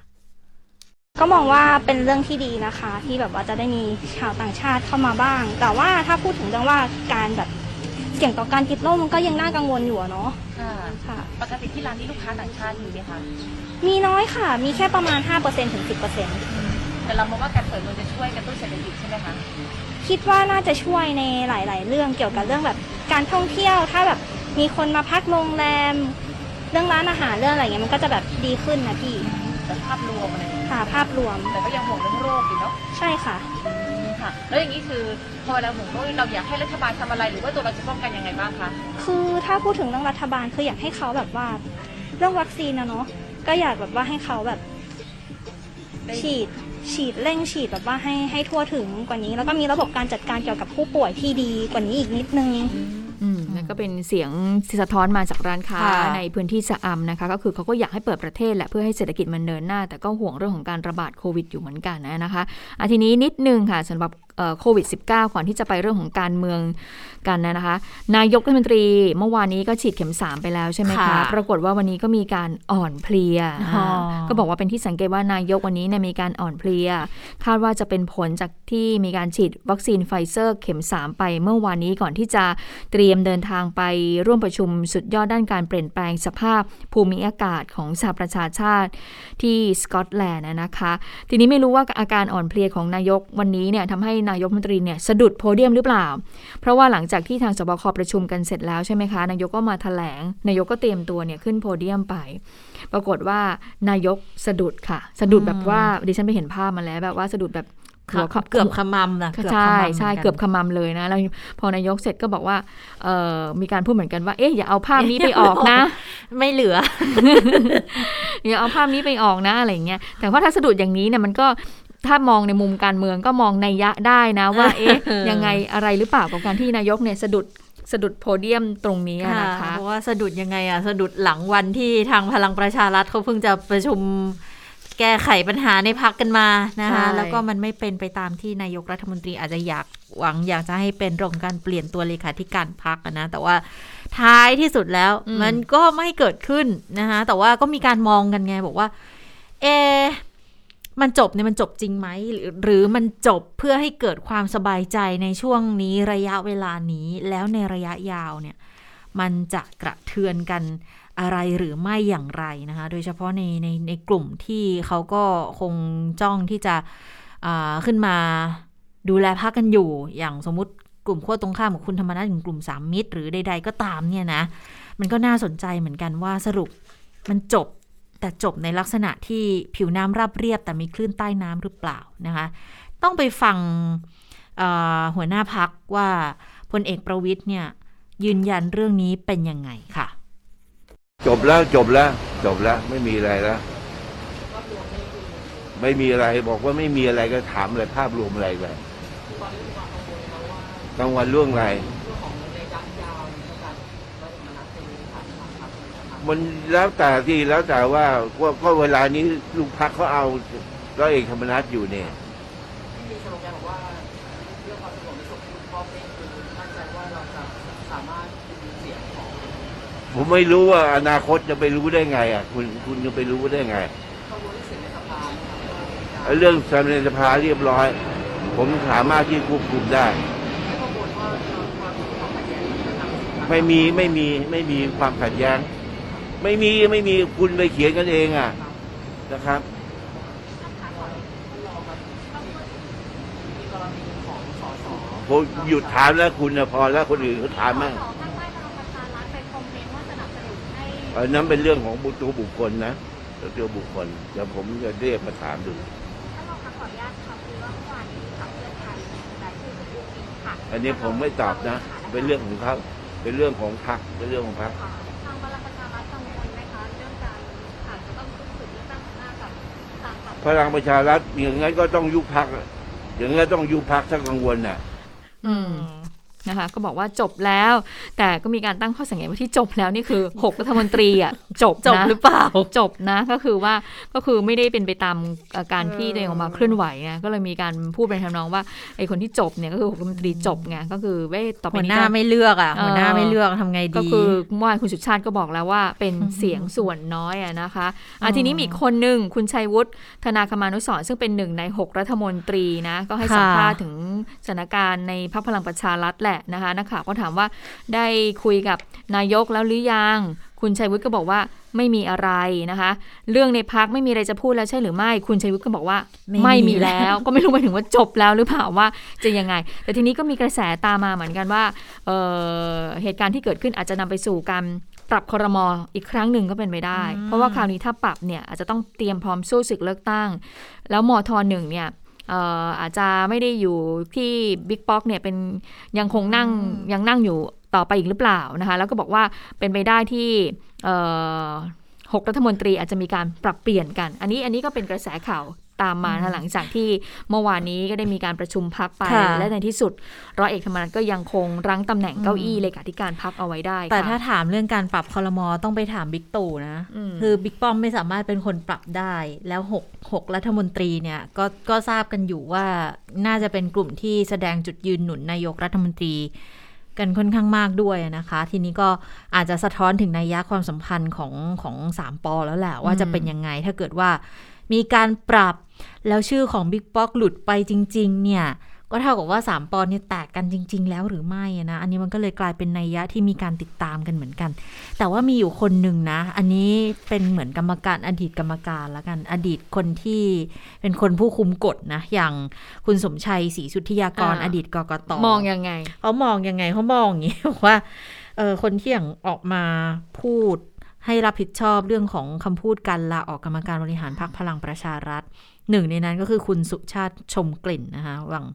Speaker 5: ก็มองว่าเป็นเรื่องที่ดีนะคะ ที่แบบว่าจะได้มีชาวต่างชาติเข้ามาบ้าง แต่ว่าถ้าพูดถึงเรื่องว่าการแบบเสี่ยงต่อการติดโรคมันก็ยังน่ากังวลอยู่อะเนาะค่ะ
Speaker 6: ปกติที่ร้านนี้ลูกค้าต่างชาติมีไหมคะ
Speaker 5: มีน้อยค่ะ มีแค่ประมาณ 5%ถึง 10%
Speaker 6: แต่เรามองว่าการเปิดเมืองจะช่วยกระตุ้นเศรษฐกิจใช่ไหมคะ
Speaker 5: คิดว่าน่าจะช่วยในหลาย ๆ เรื่องเกี่ยวกับเรื่องแบบการท่องเที่ยว ถ้าแบบมีคนมาพักโรงแรม เรื่องร้านอาหารเรื่องอะไรเงี้ยมันก็จะแบบดีขึ้นนะพี่
Speaker 6: แต่ภาพรวมอะไรอย่างเงี้ย
Speaker 5: ค่ะภาพรวม
Speaker 6: แต่ก็ยังห่วงเรื่องโรคอยู่เนาะ
Speaker 5: ใช่ค่ะ
Speaker 6: ค่ะ แล้วอย่างนี้คือพอเราห่วงโรคเราอยากให้รัฐบาลทำอะไรหรือว่าตัวเราจะป้องกันยังไงบ้างคะ
Speaker 5: คือถ้าพูดถึงเรื่องรัฐบาลคืออยากให้เขาแบบว่า เรื่องวัคซีนนะเนาะ ก็อยากแบบว่าให้เขาแบบ
Speaker 6: ได้
Speaker 5: ฉีดฉีดเร่งฉีดแบบว่าให้ให้ทั่วถึงกว่านี้ แล้วก็มีระบบการจัดการเกี่ยวกับผู้ป่วยที่ดีกว่านี้อีกนิดนึง
Speaker 2: อืมนั่นก็เป็นเสียงสะท้อนมาจากร้านค้า
Speaker 1: ค่ะ
Speaker 2: ในพื้นที่ชะอำนะคะ ก็คือเขาก็อยากให้เปิดประเทศแหละเพื่อให้เศรษฐกิจมันเดินหน้า แต่ก็ห่วงเรื่องของการระบาดโควิดอยู่เหมือนกันนะคะอาทีนี้นิดนึงค่ะสำหรับเอ่อ โควิด -19 ก่อนที่จะไปเรื่องของการเมืองกันนะคะ นายกรัฐมนตรีเมื่อวานนี้ก็ฉีดเข็ม 3 ไปแล้วใช่ไหมคะ
Speaker 1: ค่ะ
Speaker 2: ปรากฏว่าวันนี้ก็มีการอ่อนเพลีย
Speaker 1: อ๋อ
Speaker 2: ก็บอกว่าเป็นที่สังเกตว่านายกวันนี้เนี่ยมีการอ่อนเพลีย คาดว่าจะเป็นผลจากที่มีการฉีดวัคซีนไฟเซอร์เข็ม 3 ไปเมื่อวานนี้ก่อนที่จะเตรียมเดินทางไปร่วมประชุมสุดยอดด้านการเปลี่ยนแปลงสภาพภูมิอากาศของสหประชาชาติที่สกอตแลนด์นะคะ ทีนี้ไม่รู้ว่าอาการอ่อนเพลียของนายกวันนี้เนี่ยทำให้นายกรัฐมนตรีเนี่ยสะดุดโพเดียมหรือเปล่า เพราะว่าหลังจากที่ทางสบคประชุมกันเสร็จแล้วใช่ไหมคะ นายกก็มาแถลง นายกก็เตรียมตัวเนี่ยขึ้นโพเดียมไป ปรากฏว่านายกสะดุดค่ะ สะดุดแบบว่าดิฉันไปเห็นภาพมาแล้วแบบว่าสะดุดแบบหัว
Speaker 1: เกือบขมำนะเกือบ
Speaker 2: ใช่
Speaker 1: ขมำ
Speaker 2: ใช่
Speaker 1: หมืนน
Speaker 2: เกือบขมำเลยนะแล้วพอนายกเสร็จก็บอกว่าเอ่อมีการพูดเหมือนกันว่าเอ๊ะอย่าเอาภาพนี้ไปออกนะ
Speaker 1: ไม่เหลือ
Speaker 2: อย่าเอาภาพนี้ไปออกนะอะไรเงี้ยแต่ว่าถ้าสะดุดอย่างนี้เนี่ยมันก็ ถ้ามองในมุมการเมืองก็มองในยยะได้นะว่าเอ๊ะยังไงอะไรหรือเปล่ากับการที่นายกเนี่ยสะดุดสะดุดโพเดียมตรงนี้อะนะคะ
Speaker 1: เพราะว่าสะดุดยังไงอะสะดุดหลังวันที่ทางพลังประชารัฐเขาเพิ่งจะประชุมแก้ไขปัญหาในพักกันมานะคะ
Speaker 2: ใช่
Speaker 1: แล้วก็มันไม่เป็นไปตามที่นายกรัฐมนตรีอาจจะอยากหวังอยากจะให้เป็นเรื่องของการเปลี่ยนตัวเลขาธิการพักนะแต่ว่าท้ายที่สุดแล้วมันก็ไม่เกิดขึ้นนะคะแต่ว่าก็มีการมองกันไงบอกว่า เอะ มันจบเนี่ยมันจบจริงไหมหรือหรือมันจบเพื่อให้เกิดความสบายใจในช่วงนี้ระยะเวลานี้แล้วในระยะยาวเนี่ยมันจะกระเทือนกันอะไรหรือไม่อย่างไรนะคะ โดยเฉพาะในในในกลุ่มที่เขาก็คงจ้องที่จะอ่าขึ้นมาดูแลพักกันอยู่ อย่างสมมติกลุ่มขั้วตรงข้ามของคุณธรรมนัฐอย่างกลุ่มสามมิตร หรือใด ๆ ก็ตามเนี่ยนะ มันก็น่าสนใจเหมือนกันว่าสรุปมันจบ แต่จบในลักษณะที่ผิวน้ำราบเรียบ แต่มีคลื่นใต้น้ำหรือเปล่านะคะต้องไปฟังหัวหน้าพักว่าพลเอกประวิทย์เนี่ยยืนยันเรื่องนี้เป็นยังไงค่ะ
Speaker 7: จบแล้วจบแล้ว จบแล้วไม่มีอะไรแล้ว ไม่มีอะไรบอกว่าไม่มีอะไรก็ถามอะไรภาพรวมอะไรไปกลางวันล่วงอะไร มันแล้วแต่ที่แล้วแต่ว่าว่าก็เวลานี้ลูกพักเขาเอาร้อยเอกธรรมนัฐอยู่เนี่ยผมไม่รู้ว่าอนาคตจะไปรู้ได้ไง อะ คุณคุณจะไปรู้ได้ไงเรื่องสำเร็จสภาเรียบร้อย ผมสามารถที่ควบคุมได้ไม่มีไม่มีไม่มีความขัดแย้ง ไม่มีไม่มีคุณไปเขียนกันเองอะนะครับผมหยุดถามแล้วคุณนะพอแล้วคนอื่นเขาถามมั่งอันนั้นเป็นเรื่องของบุตัวบุคคลนะไปส่วนตัวบุคคลเดี๋ยวผมจะเรียกมาถามดู
Speaker 5: ถ้าเราขออนุญาตครับคือว่าเมื่อวานนี้กับเพื่อนไทยรายชื่อคุณอุ้งอิงค่ะ
Speaker 7: อันนี้ผมไม่ตอบนะ เป็นเรื่องของเขาเป็นเรื่องของพรรคเป็นเรื่องของพรรค
Speaker 5: พลังประชารัฐอ
Speaker 7: ย่างนั้นก็ต้องยุบพักอย่างนั้นต้องยุบพักถ้ากังวลน่ะ
Speaker 2: อืม นะคะก็บอกว่าจบแล้ว แต่ก็มีการตั้งข้อสังเกตว่าที่จบแล้วนี่คือ 6 รัฐมนตรีอะจบ
Speaker 1: จบ
Speaker 2: นะ
Speaker 1: หรือเปล่า
Speaker 2: จบนะก็คือว่าก็คือไม่ได้เป็นไปตามเอ่อการที่ตัวเองออกมาเคลื่อนไหวไงก็เลยมีการพูดเป็นทำนองว่าไอ้คนที่จบเนี่ยก็คือหกรัฐมนตรีจบไงก็คือเว้ยต่อไป
Speaker 1: หัว
Speaker 2: นี้
Speaker 1: หน้า
Speaker 2: ก็
Speaker 1: ไม่เลือกอะ
Speaker 2: เออ
Speaker 1: หัวหน้าไม่เลือกทำไงดี
Speaker 2: ก็คือเมื่อวานคุณสุชาติก็บอกแล้วว่าเป็นเสียงส่วนน้อยอะนะคะอะ
Speaker 1: อ๋อ
Speaker 2: ทีนี้มีอีกคนหนึ่งคุณชัยวุฒิธนาคมานุสรณ์ซึ่งเป็นหนึ่งใน 6 รัฐมนตรีนะก็ให้สัมภาษณ์ถึงสถานการณ์ในพรรคพลังประชารัฐแหละนะคะนักข่าวก็ถามว่าได้คุยกับนายกแล้วหรือยัง คุณชัยวุฒิก็บอกว่าไม่มีอะไรนะคะ เรื่องในพักไม่มีอะไรจะพูดแล้วใช่หรือไม่ คุณชัยวุฒิก็บอกว่า
Speaker 1: ไม่มี
Speaker 2: ไม่มีแล้ว ก็ไม่รู้หมายถึงว่าจบแล้วหรือเปล่าว่าจะยังไง แต่ทีนี้ก็มีกระแสตามมาเหมือนกันว่าเอ่อเหตุการณ์ที่เกิดขึ้นอาจจะนำไปสู่การปรับครมอีกครั้งหนึ่งก็เป็นไปได้ เพราะว่าคราวนี้ถ้าปรับเนี่ยอาจจะต้องเตรียมพร้อมสู้ศึกเลือกตั้ง แล้วมทหนึ่งเนี่ยเอ่ออาจจะไม่ได้อยู่ที่บิ๊กป๊อกเนี่ยเป็นยังคงนั่งยังนั่งอยู่ต่อไปอีกหรือเปล่านะคะ แล้วก็บอกว่าเป็นไปได้ที่ เอ่อหกรัฐมนตรีอาจจะมีการปรับเปลี่ยนกัน อันนี้อันนี้ก็เป็นกระแสข่าวตามมานะคะหลังจากที่เมื่อวานนี้ก็ได้มีการประชุมพักไป
Speaker 1: ค่ะ
Speaker 2: และในที่สุดร้อยเอกธรรมนัฐก็ยังคงรั้งตำแหน่งเก้าอี้เลขาธิการพักเอาไว้ได้
Speaker 1: แต่
Speaker 2: ค่ะ
Speaker 1: ถ้าถามเรื่องการปรับคอรมอต้องไปถามบิ๊กตู่นะ
Speaker 2: อืม
Speaker 1: คือบิ๊กป้อมไม่สามารถเป็นคนปรับได้ แล้วหกหกรัฐมนตรีเนี่ยก็ก็ทราบกันอยู่ว่าน่าจะเป็นกลุ่มที่แสดงจุดยืนหนุนนายกรัฐมนตรี กันค่อนข้างมากด้วยนะคะ ทีนี้ก็อาจจะสะท้อนถึงนัยยะความสัมพันธ์ของของสามปอแล้วแหละว่าจะเป็นยังไงถ้าเกิดว่ามีการปรับแล้วชื่อของบิ๊กป๊อกหลุดไปจริง ๆ เนี่ย ก็เท่ากับว่าสามปอนเนี่ยแตกกันจริง ๆ แล้วหรือไม่อะนะ อันนี้มันก็เลยกลายเป็นนัยยะที่มีการติดตามกันเหมือนกัน แต่ว่ามีอยู่คนหนึ่งนะ อันนี้เป็นเหมือนกรรมการอดีตกรรมการแล้วกัน อดีตคนที่เป็นคนผู้คุมกฎนะ อย่างคุณสมชัยศรีสุทธิยากร
Speaker 2: อ่า
Speaker 1: อดีตกกต
Speaker 2: มองยังไง
Speaker 1: เขามองยังไงเขามองอย่างนี้บอกว่าเออคนที่อย่างออกมาพูดให้รับผิดชอบเรื่องของคำพูดการลาออกกรรมการบริหารพรรคพลังประชารัฐ หนึ่งในนั้นก็คือคุณสุชาติชมกลิ่นนะคะหวัง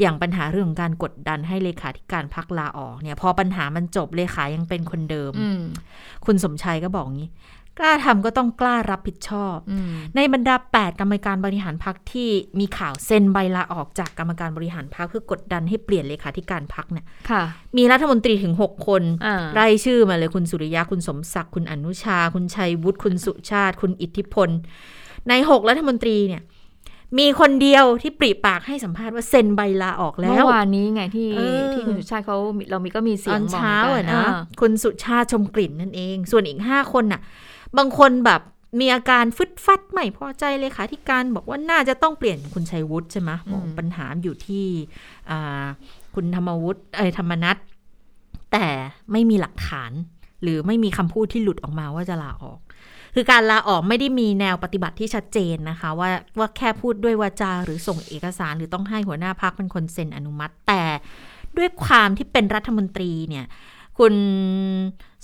Speaker 1: อย่างปัญหาเรื่องของการกดดันให้เลขาธิการพักลาออกเนี่ย พอปัญหามันจบเลขายังเป็นคนเดิม
Speaker 2: อืม
Speaker 1: คุณสมชัยก็บอกงี้ กล้าทำก็ต้องกล้ารับผิดชอบ
Speaker 2: อืม
Speaker 1: ในบรรดา 8 กรรมการบริหารพักที่มีข่าวเซ็นใบลาออกจากกรรมการบริหารพักเพื่อกดดันให้เปลี่ยนเลขาธิการพักเนี่ย
Speaker 2: ค่ะ
Speaker 1: มีรัฐมนตรีถึง 6 คน
Speaker 2: อ่า
Speaker 1: ไล่ชื่อมาเลยคุณสุริยะคุณสมศักดิ์คุณอนุชา คุณชัยวุฒิคุณสุชาติ คุณอิทธิพล ใน 6 รัฐมนตรีเนี่ยมีคนเดียวที่ปริปากให้สัมภาษณ์ว่าเซ็นใบลาออกแล้
Speaker 2: เมื่
Speaker 1: ว
Speaker 2: อวานนี้ไงที่
Speaker 1: เออ
Speaker 2: ที่คุณสุชาติเขามีเรามีก็มีเสี
Speaker 1: ต
Speaker 2: ย
Speaker 1: องน
Speaker 2: บอก
Speaker 1: เช้า
Speaker 2: หมื
Speaker 1: อะ
Speaker 2: กั
Speaker 1: นะ
Speaker 2: อ่า
Speaker 1: คุณสุชาติชมกลิ่นนั่นเอง ส่วนอีก5คนน่ะ บางคนแบบมีอาการฟึดฟัดไม่พอใจเลยค่ะที่การบอกว่าน่าจะต้องเปลี่ยนคุณชัยวุฒิใช่ไหมบอกปัญหาอยู่ที่อ่าคุณธรรมวุฒิเอ้ยธรรมนัทแต่ไม่มีหลักฐาน หรือไม่มีคำพูดที่หลุดออกมาว่าจะลาออก คือการลาออกไม่ได้มีแนวปฏิบัติที่ชัดเจนนะคะ ว่าว่าแค่พูดด้วยวาจาหรือส่งเอกสารหรือต้องให้หัวหน้าพักเป็นคนเซ็นอนุมัติ แต่ด้วยความที่เป็นรัฐมนตรีเนี่ยคุณ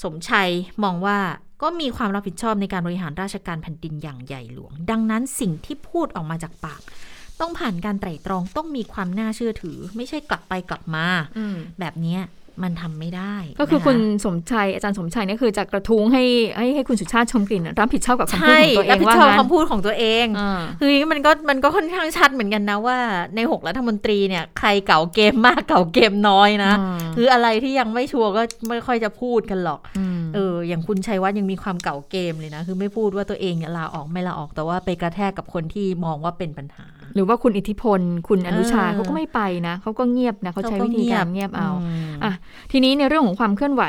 Speaker 1: สมชัยมองว่าก็มีความรับผิดชอบในการบริหารราชการแผ่นดินอย่างใหญ่หลวง ดังนั้นสิ่งที่พูดออกมาจากปาก ต้องผ่านการไตร่ตรองต้องมีความน่าเชื่อถือ ไม่ใช่กลับไปกลับมา
Speaker 2: อืม
Speaker 1: แบบเนี้ย มันทำไม่ได้
Speaker 2: ก็คือ
Speaker 1: นะะ
Speaker 2: คุณสมชัยอาจารย์สมชัยเนี่ยคือจะกระทุ้งให้ให้ให้คุณสุชาติชมกลิ่นรับผิดชอบกับคำพูด
Speaker 1: ใช่
Speaker 2: ของตัวเอ
Speaker 1: รับ
Speaker 2: ง
Speaker 1: ผิด
Speaker 2: ว่า
Speaker 1: ชอบ
Speaker 2: งั้น
Speaker 1: คำพูดของตัวเอง
Speaker 2: อ่า
Speaker 1: คือมันก็มันก็ค่อนข้างชัดเหมือนกันนะว่าในหกรัฐมนตรีเนี่ยใครเก่าเกมมากเก่าเกมน้อยนะ
Speaker 2: อืม
Speaker 1: คืออะไรที่ยังไม่ชัวร์ก็ไม่ค่อยจะพูดกันหรอก
Speaker 2: ม
Speaker 1: เอออย่างคุณชัยวัฒน์ยังมีความเก่าเกมเลยนะคือไม่พูดว่าตัวเองเนี่ยลาออกไม่ลาออกแต่ว่าไปกระแทกกับคนที่มองว่าเป็นปัญหา
Speaker 2: หรือว่าคุณอิทธิพล คุณอนุชา
Speaker 1: เออ
Speaker 2: เขาก็ไม่ไปนะเขาก็เงียบนะเขาใช้วิธีการเงียบเอา
Speaker 1: ม
Speaker 2: อะทีนี้ในเรื่องของความเคลื่อนไหว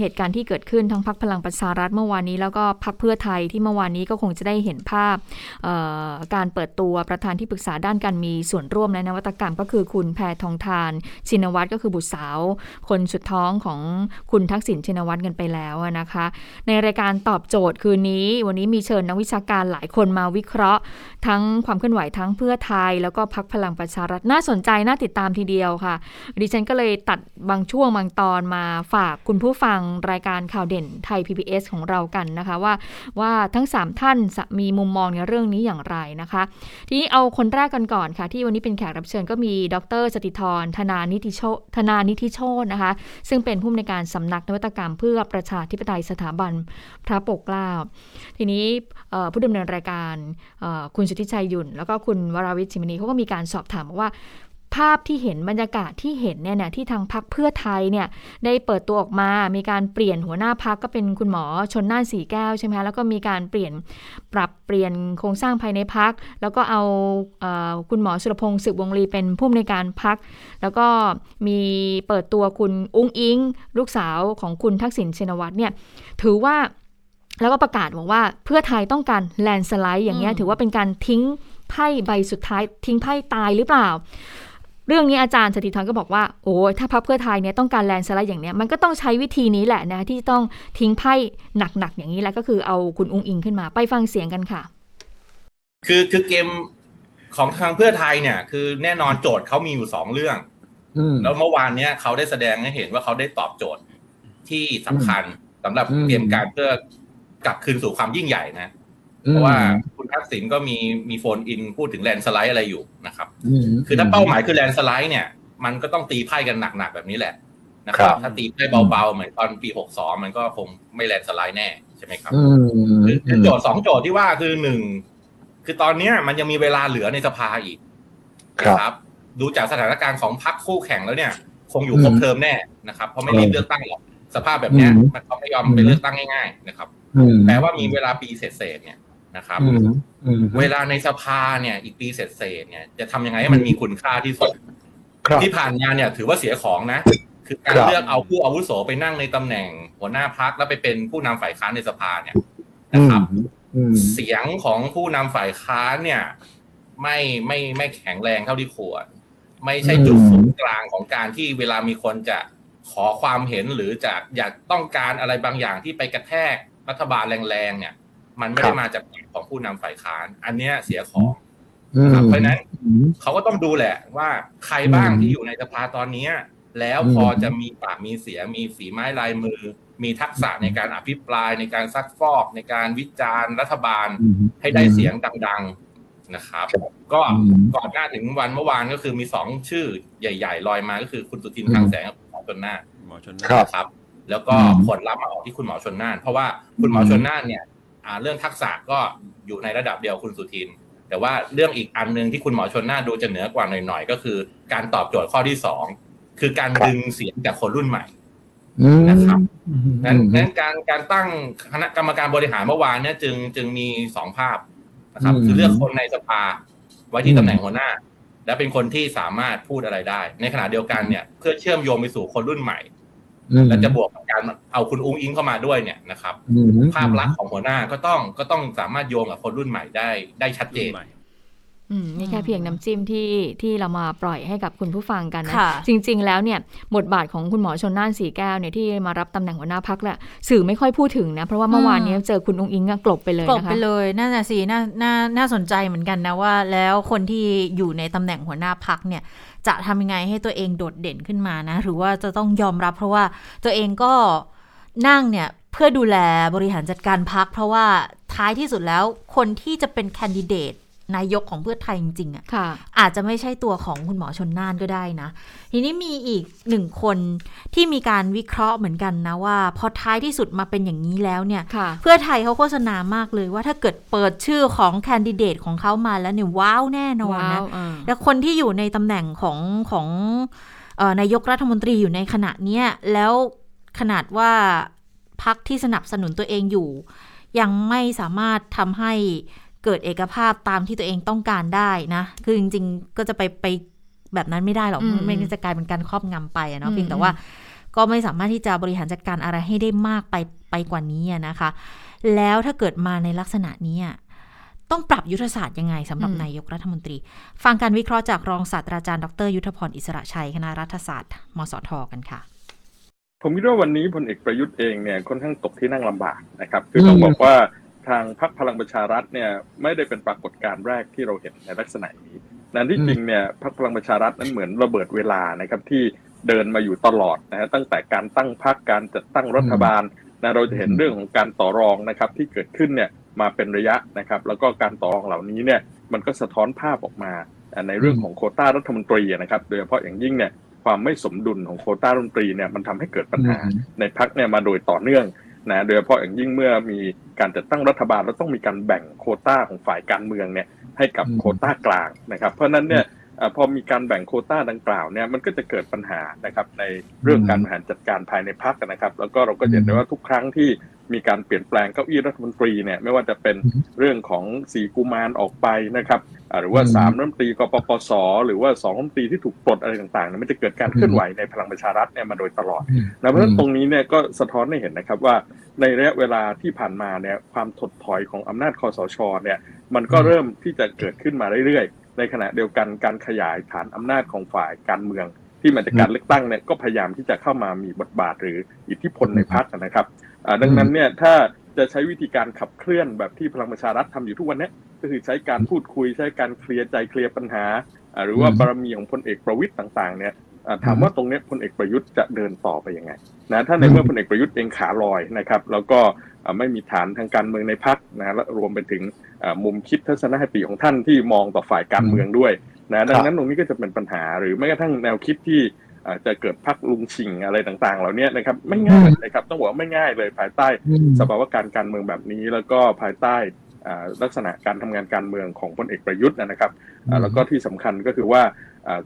Speaker 2: เหตุการณ์ที่เกิดขึ้นทั้งพักพลังประชารัฐเมื่อวานนี้ แล้วก็พักเพื่อไทยที่เมื่อวานนี้ก็คงจะได้เห็นภาพเอ่อการเปิดตัวประธานที่ปรึกษาด้านการมีส่วนร่วมและนวัตกรรม ก็คือคุณแพทองทาน ชินวัตรก็คือบุตรสาว คนสุดท้องของคุณทักษิณชินวัตรกันไปแล้วอะนะคะ ในรายการตอบโจทย์คืนนี้ วันนี้มีเชิญนักวิชาการหลายคนมาวิเคราะห์ ทั้งความเคลื่อนไหวทั้งเพื่ออไทย แล้วก็พักพลังประชารัฐน่าสนใจน่าติดตามทีเดียวค่ะ ดิฉันก็เลยตัดบางช่วงบางตอนมาฝากคุณผู้ฟังรายการข่าวเด่นไทย PBS ของเรากันนะคะว่าว่าทั้ง 3 ท่านมีมุมมองในเรื่องนี้อย่างไรนะคะ ทีนี้เอาคนแรกกันก่อนค่ะ ที่วันนี้เป็นแขกรับเชิญก็มีดรสติธรธนานิติโชธนานิธิโชตนะคะ ซึ่งเป็นผู้อำนวยการสำนักนวัตกรรม เพื่อประชาธิปไตยสถาบันพระปกเกล้าทีนี้ผู้ดำเนินรายการคุณสุทธิชัยยุนแล้วก็คุณวราวิชิมณีเขาก็มีการสอบถามว่า ภาพที่เห็นบรรยากาศที่เห็นเนี่ยนะที่ทางพักเพื่อไทยเนี่ยได้เปิดตัวออกมา มีการเปลี่ยนหัวหน้าพักก็เป็นคุณหมอชนน่านสีแก้วใช่ไหมแล้วก็มีการเปลี่ยนปรับเปลี่ยนโครงสร้างภายในพัก แล้วก็เอาเอคุณหมอสุรพงศ์สืบวงลีเป็นผู้ในวยการพัก แล้วก็มีเปิดตัวคุณอุ้งอิง ลูกสาวของคุณทักษิณชินวัตรเนี่ยถือว่าแล้วก็ประกาศบอกว่าเพื่อไทยต้องการแลนสไลด์อย่างเงี้ยถือว่าเป็นการทิ้ง ไพ่ใบสุดท้ายทิ้งไพ่ตายหรือเปล่า เรื่องนี้อาจารย์สถิธรก็บอกว่าโอ้ถ้าพรรคเพื่อไทยเนี่ยต้องการแลนสไลด์อย่างเนี้ยมันก็ต้องใช้วิธีนี้แหละนะที่ต้องทิ้งไพ่หนักๆอย่างนี้แล้วก็คือเอาคุณอุ้งอิงขึ้นมาไปฟังเสียงกันค่ะ
Speaker 8: คือคือเกมของทางเพื่อไทยเนี่ย คือแน่นอนโจทย์เขามีอยู่สองเรื่องแล้วเมื่อวานเนี้ยเขาได้แสดงให้เห็นว่าเขาได้ตอบโจทย์ที่สำคัญสำหรับเตรียมการเพื่อกลับคืนสู่ความยิ่งใหญ่นะ เพราะว่าคุณทักษิณก็มีมี phone in พูดถึง landslide อะไรอยู่นะครับคือถ้าเป้าหมายคือ landslide เนี่ยมันก็ต้องตีไพ่กันหนักๆแบบนี้แหละนะครับ ถ้าตีไพ่เบาๆเหมือนตอนปีหกสองมันก็คงไม่ landslide แน่ใช่ไหมครับคือโจทย์สองโจทย์ที่ว่าคือหนึ่งคือตอนเนี้ยมันยังมีเวลาเหลือในสภาอีกครับ ดูจากสถานการณ์ของพรรคคู่แข่งแล้วเนี่ย คงอยู่ครบเทอมแน่นะครับเพราะไม่รีบเลือกตั้งหรอกสภาพแบบเนี้ยมันเขาไม่ยอมไปเลือกตั้งง่าย ๆ นะครับแปลว่ามีเวลาปีเศษเนี่ย นะครับเวลาในสภาเนี่ยอีกปีเสร็จเนี่ย จะทำยังไงให้มันมีคุณค่าที่สุดที่ผ่านมาเนี่ย ถือว่าเสียของนะ คือการเลือกเอาผู้อาวุโสไปนั่งในตำแหน่ง หัวหน้าพักแล้วไปเป็นผู้นำฝ่ายค้านในสภาเนี่ยนะครับเสียงของผู้นำฝ่ายค้านเนี่ย ไม่ไม่ไม่แข็งแรงเท่าที่ควร ไม่ใช่จุดศูนย์กลางของการที่เวลามีคนจะขอความเห็นหรือจะอยากต้องการอะไรบางอย่างที่ไปกระแทกรัฐบาลแรงๆเนี่ย มันไม่ได้มาจากปากของผู้นำฝ่ายค้าน อันเนี้ยเสียของเพราะนั้นเขาก็ต้องดูแหละว่าใครบ้างที่อยู่ในสภาตอนนี้แล้วพอจะมีปากมีเสียงมีฝีไม้ลายมือ มีทักษะในการอภิปรายในการซักฟอกในการวิจารณ์รัฐบาลให้ได้เสียงดังๆนะครับ ก็ก่อนหน้าถึงวันเมื่อวานก็คือมีสองชื่อใหญ่ ๆ ลอยมาก็คือคุณสุทินทางแสงกับหมอชนน่านหมอชนน่านครับ แล้วก็ผลลัพธ์มาออกที่คุณหมอชนน่าน เพราะว่าคุณหมอชนน่านเนี่ยอ่า เรื่องทักษะก็อยู่ในระดับเดียวคุณสุทิน แต่ว่าเรื่องอีกอันหนึ่งที่คุณหมอชนน่าดูจะเหนือกว่าหน่อยๆ ก็คือ การตอบโจทย์ข้อที่สองคือการดึงเสียงจากคนรุ่นใหม่นะครับนั้นนั้นการการตั้งคณะกรรมการบริหารเมื่อวานเนี่ยจึงจึงมีสองภาพนะครับ คือเลือกคนในสภาไว้ที่ตำแหน่งหัวหน้า และเป็นคนที่สามารถพูดอะไรได้ ในขณะเดียวกันเนี่ย เพื่อเชื่อมโยงไปสู่คนรุ่นใหม่ และจะบวกกับการเอาคุณอุ้งอิงเข้ามาด้วยเนี่ยนะครับภาพลักษณ์ของหัวหน้าก็ต้องก็ต้องสามารถโยงกับคนรุ่นใหม่ได้ได้ชัดเจน
Speaker 2: นี่แค่เพียงน้ำจิ้มที่ที่เรามาปล่อยให้กับคุณผู้ฟังกันนะจริง ๆ แล้วเนี่ยบทบาทของคุณหมอชนน่านสีแก้วเนี่ยที่มารับตำแหน่งหัวหน้าพักแหละสื่อไม่ค่อยพูดถึงนะเพราะว่าเมื่อวานนี้เจอคุณองอิงกลบไปเลย
Speaker 1: กลบไปเลยน่าจะสีน่าน่าน่าสนใจเหมือนกันนะว่า แล้วคนที่อยู่ในตำแหน่งหัวหน้าพักเนี่ยจะทำยังไงให้ตัวเองโดดเด่นขึ้นมานะ หรือว่าจะต้องยอมรับ เพราะว่าตัวเองก็นั่งเนี่ยเพื่อดูแลบริหารจัดการพักเพราะว่าท้ายที่สุดแล้วคนที่จะเป็นแคนดิเดต นายกของเพื่อไทยจริงๆอะ่ะ อาจจะไม่ใช่ตัวของคุณหมอชนน่านก็ได้นะ ทีนี้มีอีกหนึ่งคนที่มีการวิเคราะห์เหมือนกันนะว่า พอท้ายที่สุดมาเป็นอย่างนี้แล้วเนี่ย เพื่อไทยเขาโฆษณามากเลยว่าถ้าเกิดเปิดชื่อของแคนดิเดตของเขามาแล้วเนี่ยว้าวแน่นอนนะแล้วคนที่อยู่ในตำแหน่งของของนายกรัฐมนตรีอยู่ในขณะเนี้ยแล้วขนาดว่าพักที่สนับสนุนตัวเองอยู่ ยังไม่สามารถทำให้ เกิดเอกภาพตามที่ตัวเองต้องการได้นะ คือจริงๆ ก็จะไปไปแบบนั้นไม่ได้หรอกมันจะกลายเป็นการครอบงำไปเนาะเพียงแต่ว่าก็ไม่สามารถที่จะบริหารจัดการอะไรให้ได้มากไปไปกว่านี้นะคะ แล้วถ้าเกิดมาในลักษณะนี้ต้องปรับยุทธศาสตร์ยังไงสำหรับนายกรัฐมนตรี ฟังการวิเคราะห์จากรองศาสตราจารย์ดร ยุทธพรอิสระชัยคณะรัฐศาสตร์ มสทกันค่ะ
Speaker 9: ผมคิดว่าวันนี้พลเอกประยุทธ์เองเนี่ยค่อนข้างตกที่นั่งลำบากนะครับ คือต้องบอกว่า ทางพรรคพลังประชารัฐเนี่ยไม่ได้เป็นปรากฏการณ์แรกที่เราเห็นในลักษณะนี้นั้นที่จริงเนี่ยพรรคพลังประชารัฐนั้นเหมือนระเบิดเวลานะครับที่เดินมาอยู่ตลอดนะฮะตั้งแต่การตั้งพรรคการจัดตั้งรัฐบาลนะเราจะเห็นเรื่องของการต่อรองนะครับที่เกิดขึ้นเนี่ยมาเป็นระยะนะครับ แล้วก็การต่อรองเหล่านี้เนี่ยมันก็สะท้อนภาพออกมาในเรื่องของโคต้ารัฐมนตรีนะครับ โดยเฉพาะอย่างยิ่งเนี่ยความไม่สมดุลของโคต้ารัฐมนตรีเนี่ยมันทำให้เกิดปัญหาในพรรคเนี่ยมาโดยต่อเนื่อง นะโดยเฉพาะอย่างยิ่งเมื่อมีการจัดตั้งรัฐบาลแล้วต้องมีการแบ่งโคต้าของฝ่ายการเมืองเนี่ยให้กับโคต้ากลางนะครับ เพราะนั้นเนี่ย พอมีการแบ่งโคต้าดังกล่าวเนี่ยมันก็จะเกิดปัญหานะครับในเรื่องการบริหารจัดการภายในพรรคนะครับ แล้วก็เราก็เห็นได้ว่าทุกครั้งที่มีการเปลี่ยนแปลงเก้าอี้รัฐมนตรีเนี่ยไม่ว่าจะเป็นเรื่องของสีกุมารออกไปนะครับหรือว่าสามรัฐมนตรีกปปสหรือว่าสองรัฐมนตรีที่ถูกปลดอะไรต่างๆเนี่ยมันจะเกิดการเคลื่อนไหวในพลังประชารัฐเนี่ยมาโดยตลอดนะเพราะฉะนั้นตรงนี้เนี่ยก็สะท้อนให้เห็นนะครับว่าในระยะเวลาที่ผ่านมาเนี่ยความถดถอยของอำนาจคอสชเนี่ยมันก็เริ่มที่จะเกิดขึ้นมาเรื่อยๆ ในขณะเดียวกันการขยายฐานอำนาจของฝ่ายการเมือง ที่มาจากการเลือกตั้งเนี่ยก็พยายามที่จะเข้ามามีบทบาทหรืออิทธิพลในพรรคนะครับดังนั้นเนี่ยถ้าจะใช้วิธีการขับเคลื่อนแบบที่พลังประชารัฐทำอยู่ทุกวันนี้ก็คือใช้การพูดคุยใช้การเคลียร์ใจเคลียร์ปัญหา หรือว่าบารมีของพลเอกประวิตยต่างๆเนี่ยถามว่าตรงนี้พลเอกประยุทธ์จะเดินต่อไปยังไงนะถ้าในเมื่อพลเอกประยุทธ์เองขาลอยนะครับแล้วก็ไม่มีฐานทางการเมืองในพรรคนะและรวมไปถึง มุมคิดทัศนคติของท่านที่มองต่อฝ่ายการเมืองด้วยนะดังนั้นตรงนี้ก็จะเป็นปัญหาหรือแม้กระทั่งแนวคิดที่จะเกิดพักลุงชิงอะไรต่างๆ เหล่านี้นะครับไม่ง่ายนะครับต้องบอกว่าไม่ง่ายเลยภายใต้สภาวะการการเมืองแบบนี้ แล้วก็ภายใต้ลักษณะการทำงานการเมืองของพลเอกประยุทธ์นะครับแล้วก็ที่สำคัญก็คือว่า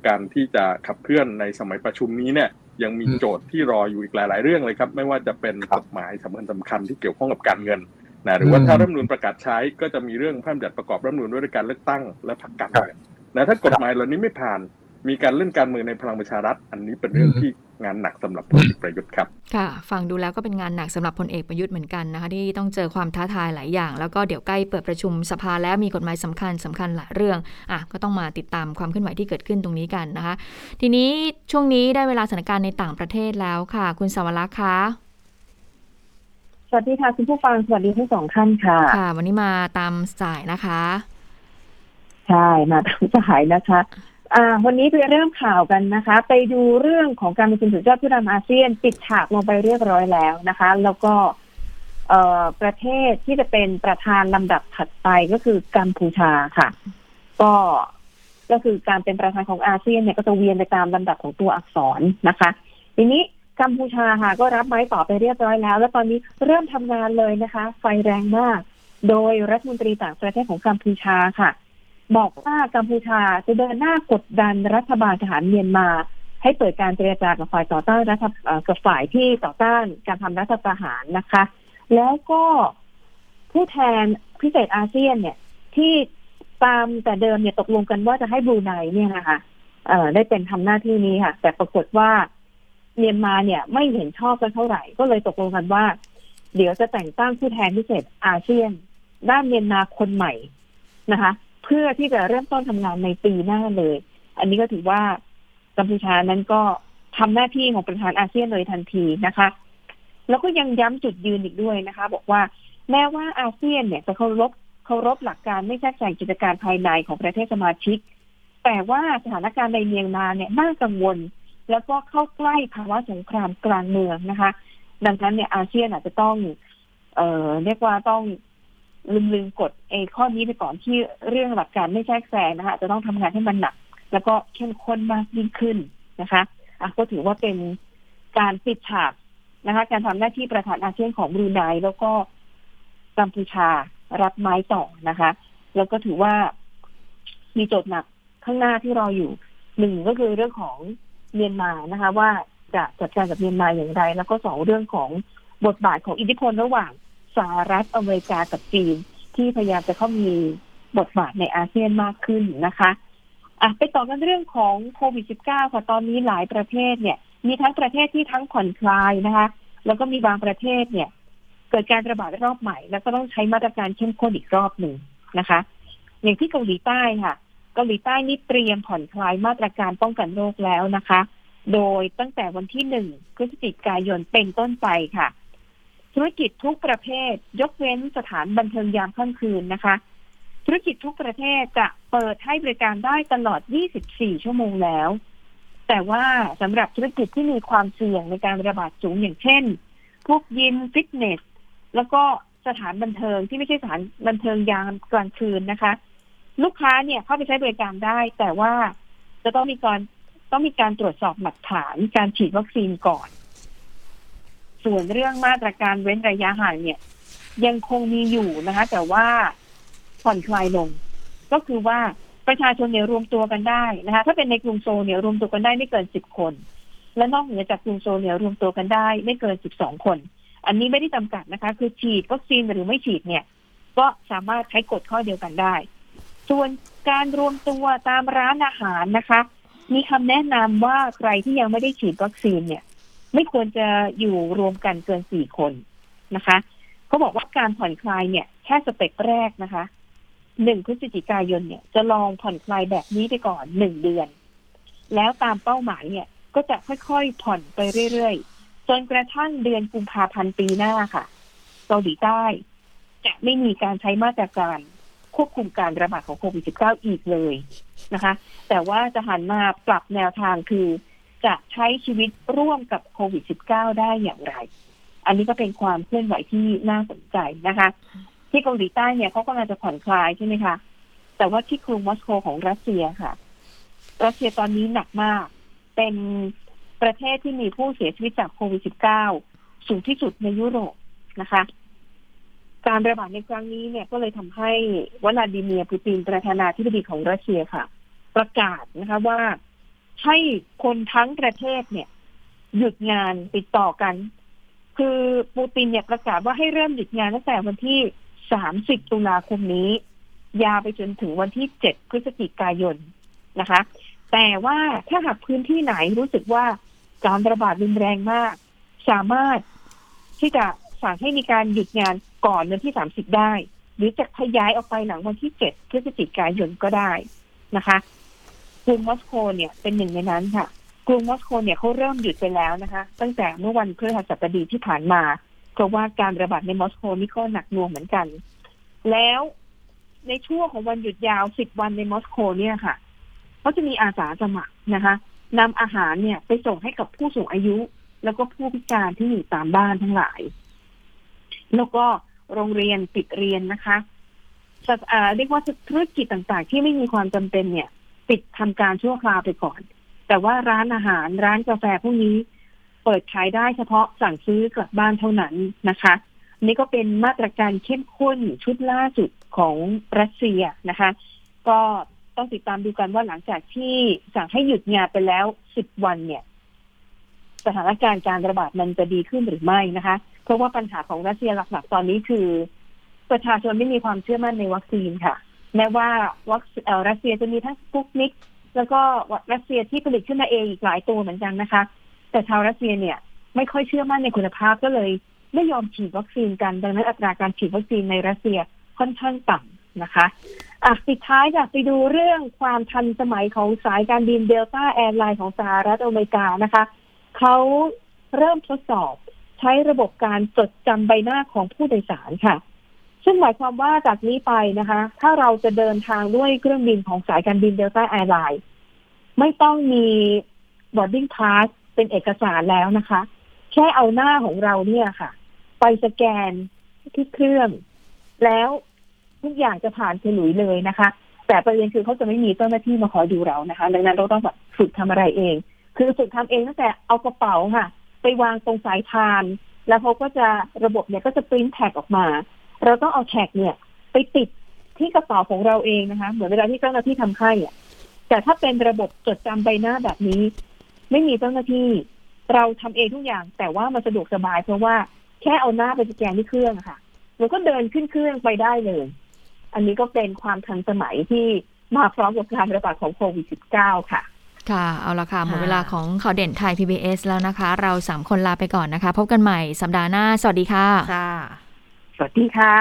Speaker 9: การที่จะขับเคลื่อนในสมัยประชุมนี้เนี่ยยังมีโจทย์ที่รออยู่อีกหลาย ๆ เรื่องเลยครับ ไม่ว่าจะเป็นกฎหมายสำคัญสำคัญที่เกี่ยวข้องกับการเงิน นะหรือว่าถ้ารัฐมนูลประกาศใช้ก็จะมีเรื่องพระราชบัญญัติประกอบรัฐมนูลด้วยการเลือกตั้งและพรรคการเมืองนะถ้ากฎหมายเหล่านี้ไม่ผ่านมีการเล่นการเมืองในพลังประชารัฐ อันนี้เป็นเรื่องที่งานหนักสำหรับพลเอกประยุทธ์ครับ
Speaker 2: ค่ะ ฟังดูแล้วก็เป็นงานหนักสำหรับพลเอกประยุทธ์เหมือนกันนะคะที่ต้องเจอความท้าทายหลายอย่าง แล้วก็เดี๋ยวใกล้เปิดประชุมสภาแล้วมีกฎหมายสำคัญสำคัญหลายเรื่องอะก็ต้องมาติดตามความเคลื่อนไหวที่เกิดขึ้นตรงนี้กันนะคะ ทีนี้ช่วงนี้ได้เวลาสถานการณ์ในต่างประเทศแล้วค่ะ คุณสวรักษ์คะ
Speaker 10: สวัสดีค่ะ คุณผู้ฟัง สวัสดีทั้งสองท่านค่ะ
Speaker 2: ค่ะ วันนี้มาตามสายนะคะ
Speaker 10: ใช่ มาตามสายนะคะ อ่า วันนี้ไปเริ่มข่าวกันนะคะ ไปดูเรื่องของการประชุมสุดยอดผู้นำอาเซียน ปิดฉากลงไปเรียบร้อยแล้วนะคะ แล้วก็เอ่อประเทศที่จะเป็นประธานลำดับถัดไปก็คือกัมพูชาค่ะ ก็ก็คือการเป็นประธานของอาเซียนเนี่ยก็จะเวียนไปตามลำดับของตัวอักษรนะคะ ทีนี้ กัมพูชาค่ะก็รับไม้ต่อไปเรียบร้อยแล้ว แล้วตอนนี้เริ่มทำงานเลยนะคะ ไฟแรงมาก โดยรัฐมนตรีต่างประเทศของกัมพูชาค่ะ บอกว่ากัมพูชาจะเดินหน้ากดดันรัฐบาลทหารเมียนมา ให้เปิดการเจรจากับฝ่ายต่อต้านรัฐกับฝ่ายที่ต่อต้านการทำรัฐประหารนะคะ แล้วก็ผู้แทนพิเศษอาเซียนเนี่ย ที่ตามแต่เดิมเนี่ยตกลงกันว่าจะให้บรูไนเนี่ยนะคะได้เป็นทำหน้าที่นี้ค่ะ แต่ปรากฏว่า เมียนมาเนี่ยไม่เห็นชอบกันเท่าไหร่ ก็เลยตกลงกันว่า เดี๋ยวจะแต่งตั้งผู้แทนพิเศษอาเซียน ด้านเมียนมาคนใหม่นะคะ เพื่อที่จะเริ่มต้นทำงานในปีหน้าเลย อันนี้ก็ถือว่ากัมพูชานั้นก็ทำหน้าที่ของประธานอาเซียนเลยทันทีนะคะ แล้วก็ยังย้ำจุดยืนอีกด้วยนะคะ บอกว่าแม้ว่าอาเซียนเนี่ยจะเคารพเคารพหลักการไม่แทรกแซงกิจการภายในของประเทศสมาชิก แต่ว่าสถานการณ์ในเมียนมาเนี่ยน่ากังวล แล้วก็เข้าใกล้ภาวะสงครามกลางเมืองนะคะ ดังนั้นเนี่ยอาเซียนอาจจะต้อง เอ่อเรียกว่าต้องลืมลืมกดเอข้อนี้ไปก่อนที่เรื่องหลักการไม่แทรกแซงนะคะจะต้องทำงานให้มันหนัก แล้วก็เข้มข้นมากยิ่งขึ้นนะคะอะก็ถือว่าเป็นการปิดฉากนะคะ การทำหน้าที่ประธานอาเซียนของบรูไนแล้วก็กัมพูชารับไม้ต่อนะคะ แล้วก็ถือว่ามีโจทย์หนักข้างหน้าที่รออยู่หนึ่งก็คือเรื่องของ เมียนมานะคะ ว่าจะจัดการกับเมียนมาอย่างไร แล้วก็สองเรื่องของบทบาทของอิทธิพลระหว่างสหรัฐอเมริกากับจีน ที่พยายามจะเข้ามีบทบาทในอาเซียนมากขึ้นนะคะอะไปต่อกันเรื่องของโควิด -19 ค่ะตอนนี้หลายประเทศเนี่ย มีทั้งประเทศที่ทั้งผ่อนคลายนะคะ แล้วก็มีบางประเทศเนี่ย เกิดการระบาดรอบใหม่ แล้วก็ต้องใช้มาตรการเข้มข้นอีกรอบหนึ่งนะคะ อย่างที่เกาหลีใต้ค่ะ กาหลีใต้นี่เตรียมผ่อนคลายมาตรการป้องกันโรคแล้วนะคะ โดยตั้งแต่วันที่หนึ่งพฤศจิกายนเป็นต้นไปค่ะ ธุรกิจทุกประเภท ยกเว้นสถานบันเทิงยามค่ำคืนนะคะ ธุรกิจทุกประเทศจะเปิดให้บริการได้ตลอด 24 ชั่วโมงแล้ว แต่ว่าสำหรับธุรกิจที่มีความเสี่ยงในการระบาดสูงอย่างเช่น พวกยิมฟิตเนส แล้วก็สถานบันเทิงที่ไม่ใช่สถานบันเทิงยามกลางคืนนะคะ ลูกค้าเนี่ยเข้าไปใช้บริการได้ แต่ว่าจะต้องมีการต้องมีการตรวจสอบหลักฐานการฉีดวัคซีนก่อน ส่วนเรื่องมาตรการเว้นระยะห่างเนี่ย ยังคงมีอยู่นะคะ แต่ว่าผ่อนคลายลง ก็คือว่าประชาชนเนี่ยรวมตัวกันได้นะคะ ถ้าเป็นในกรุงโซลเนี่ยรวมตัวกันได้ไม่เกินสิบคน และนอกเหนือจากกรุงโซลเนี่ยรวมตัวกันได้ ไม่เกินสิบสองคน อันนี้ไม่ได้จำกัดนะคะ คือฉีดวัคซีนหรือไม่ฉีดเนี่ย ก็สามารถใช้กฎข้อเดียวกันได้ ส่วนการรวมตัวตามร้านอาหารนะคะ มีคำแนะนำว่าใครที่ยังไม่ได้ฉีดวัคซีนเนี่ย ไม่ควรจะอยู่รวมกันเกินสี่คนนะคะเขาบอกว่าการผ่อนคลายเนี่ย แค่สเต็ปแรกนะคะหนึ่งพฤศจิกายนเนี่ยจะลองผ่อนคลายแบบนี้ไปก่อนหนึ่งเดือน แล้วตามเป้าหมายเนี่ย ก็จะค่อยๆผ่อนไปเรื่อยๆ จนกระทั่งเดือนกุมภาพันธ์ปีหน้าค่ะเกาหลีใต้ จะไม่มีการใช้มาตรการ ควบคุมการระบาดของโควิด -19 อีกเลยนะคะ แต่ว่าจะหันมาปรับแนวทางคือ จะใช้ชีวิตร่วมกับโควิด -19 ได้อย่างไร อันนี้ก็เป็นความเคลื่อนไหวที่น่าสนใจนะคะ ที่เกาหลีใต้เนี่ยเขาก็กำลังจะผ่อนคลายใช่ไหมคะ แต่ว่าที่กรุงมอสโกของรัสเซียค่ะ รัสเซียตอนนี้หนักมาก เป็นประเทศที่มีผู้เสียชีวิตจากโควิด -19 สูงที่สุดในยุโรปนะคะ การระบาดในครั้งนี้เนี่ยก็เลยทำให้วลาดิเมียร์ปูตินประธานาธิบดีของรัสเซียค่ะ ประกาศนะคะว่าให้คนทั้งประเทศเนี่ย หยุดงานติดต่อกัน คือปูตินเนี่ยประกาศว่าให้เริ่มหยุดงานตั้งแต่วันที่ 30 ตุลาคมนี้ ยาวไปจนถึงวันที่ 7 พฤศจิกายนนะคะ แต่ว่าถ้าหากพื้นที่ไหนรู้สึกว่าการระบาดรุนแรงมาก สามารถที่จะสั่งให้มีการหยุดงาน ก่อนวันที่30ได้ หรือจะขยายออกไปหลังวันที่7พฤศจิกายนก็ได้นะคะกรุงมอสโกเนี่ยเป็นหนึ่งในนั้นค่ะกรุงมอสโกเนี่ยเขาเริ่มหยุดไปแล้วนะคะ ตั้งแต่เมื่อวันพฤหัสบดีที่ผ่านมาเพราะว่าการระบาดในมอสโกนี่ก็หนักหน่วงเหมือนกัน แล้วในช่วงของวันหยุดยาว10วันในมอสโกเนี่ยค่ะเขาจะมีอาสาสมัครนะคะนำอาหารเนี่ยไปส่งให้กับผู้สูงอายุ แล้วก็ผู้พิการที่อยู่ตามบ้านทั้งหลาย แล้วก็ โรงเรียนปิดเรียนนะคะเรียกว่าธุรกิจต่างๆ ที่ไม่มีความจำเป็นเนี่ย ปิดทำการชั่วคราวไปก่อน แต่ว่าร้านอาหารร้านกาแฟพวกนี้ เปิดขายได้เฉพาะสั่งซื้อกลับบ้านเท่านั้นนะคะ นี่ก็เป็นมาตรการเข้มข้นชุดล่าสุดของรัสเซียนะคะ ก็ต้องติดตามดูกันว่าหลังจากที่สั่งให้หยุดงานไปแล้วสิบวันเนี่ย สถานการณ์การระบาดมันจะดีขึ้นหรือไม่นะคะ เพราะว่าปัญหาของรัสเซียหลักๆ ตอนนี้คือ ประชาชนไม่มีความเชื่อมั่นในวัคซีนค่ะ แม้ว่าวัครัสเซียจะมีทั้งสปุกนิกแล้วก็รัสเซียที่ผลิตขึ้นมาเองอีกหลายตัวเหมือนกันนะคะ แต่ชาวรัสเซียเนี่ย ไม่ค่อยเชื่อมั่นในคุณภาพก็เลยไม่ยอมฉีดวัคซีนกันดังนั้นอัตราการฉีดวัคซีนในรัสเซียค่อนข้างต่ำนะคะอะปิดท้ายอยากไปดูเรื่องความทันสมัยของสายการบิน Delta Air Lines ของสหรัฐอเมริกานะคะ เขาเริ่มทดสอบ ใช้ระบบการจดจำใบหน้าของผู้โดยสารค่ะ ซึ่งหมายความว่าจากนี้ไปนะคะ ถ้าเราจะเดินทางด้วยเครื่องบินของสายการบิน Delta Air Linesไม่ต้องมี boarding pass เป็นเอกสารแล้วนะคะ แค่เอาหน้าของเราเนี่ยค่ะ ไปสแกนที่เครื่อง แล้วทุกอย่างจะผ่านฉลุยเลยนะคะ แต่ประเด็นคือเขาจะไม่มีเจ้าหน้าที่มาคอยดูเรานะคะ ดังนั้นเราต้องแบบฝึกทำอะไรเอง คือฝึกทำเองตั้งแต่เอากระเป๋าค่ะ ไปวางตรงสายพาน แล้วเขาก็จะระบบเนี่ยก็จะปริ้นแท็กออกมา เราต้องเอาแท็กเนี่ย ไปติดที่กระเป๋าของเราเองนะคะ เหมือนเวลาที่เจ้าหน้าที่ทำให้อะแต่ถ้าเป็นระบบจดจำใบหน้าแบบนี้ ไม่มีเจ้าหน้าที่ เราทำเองทุกอย่าง แต่ว่ามันสะดวกสบายเพราะว่าแค่เอาหน้าไปสแกนที่เครื่องค่ะเราก็เดินขึ้นเครื่องไปได้เลย อันนี้ก็เป็นความทันสมัยที่มาพร้อมกับการระบาดของโควิด -19 ค่ะ
Speaker 2: ค่ะ เอาละค่ะ หมดเวลาของข่าวเด่นไทย PBS แล้วนะคะ เราสามคนลาไปก่อนนะคะ พบกันใหม่สัปดาห์หน้า สวัสดีค่ะ
Speaker 1: ค่ะ
Speaker 10: สวัสดีค่ะ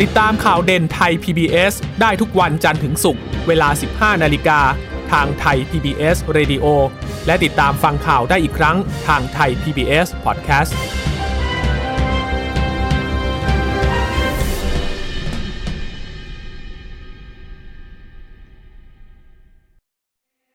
Speaker 11: ติดตามข่าวเด่นไทย PBS ได้ทุกวันจันทร์ถึงศุกร์เวลา 15 นาฬิกา ทางไทย PBS Radio และติดตามฟังข่าวได้อีกครั้งทางไทย PBS Podcast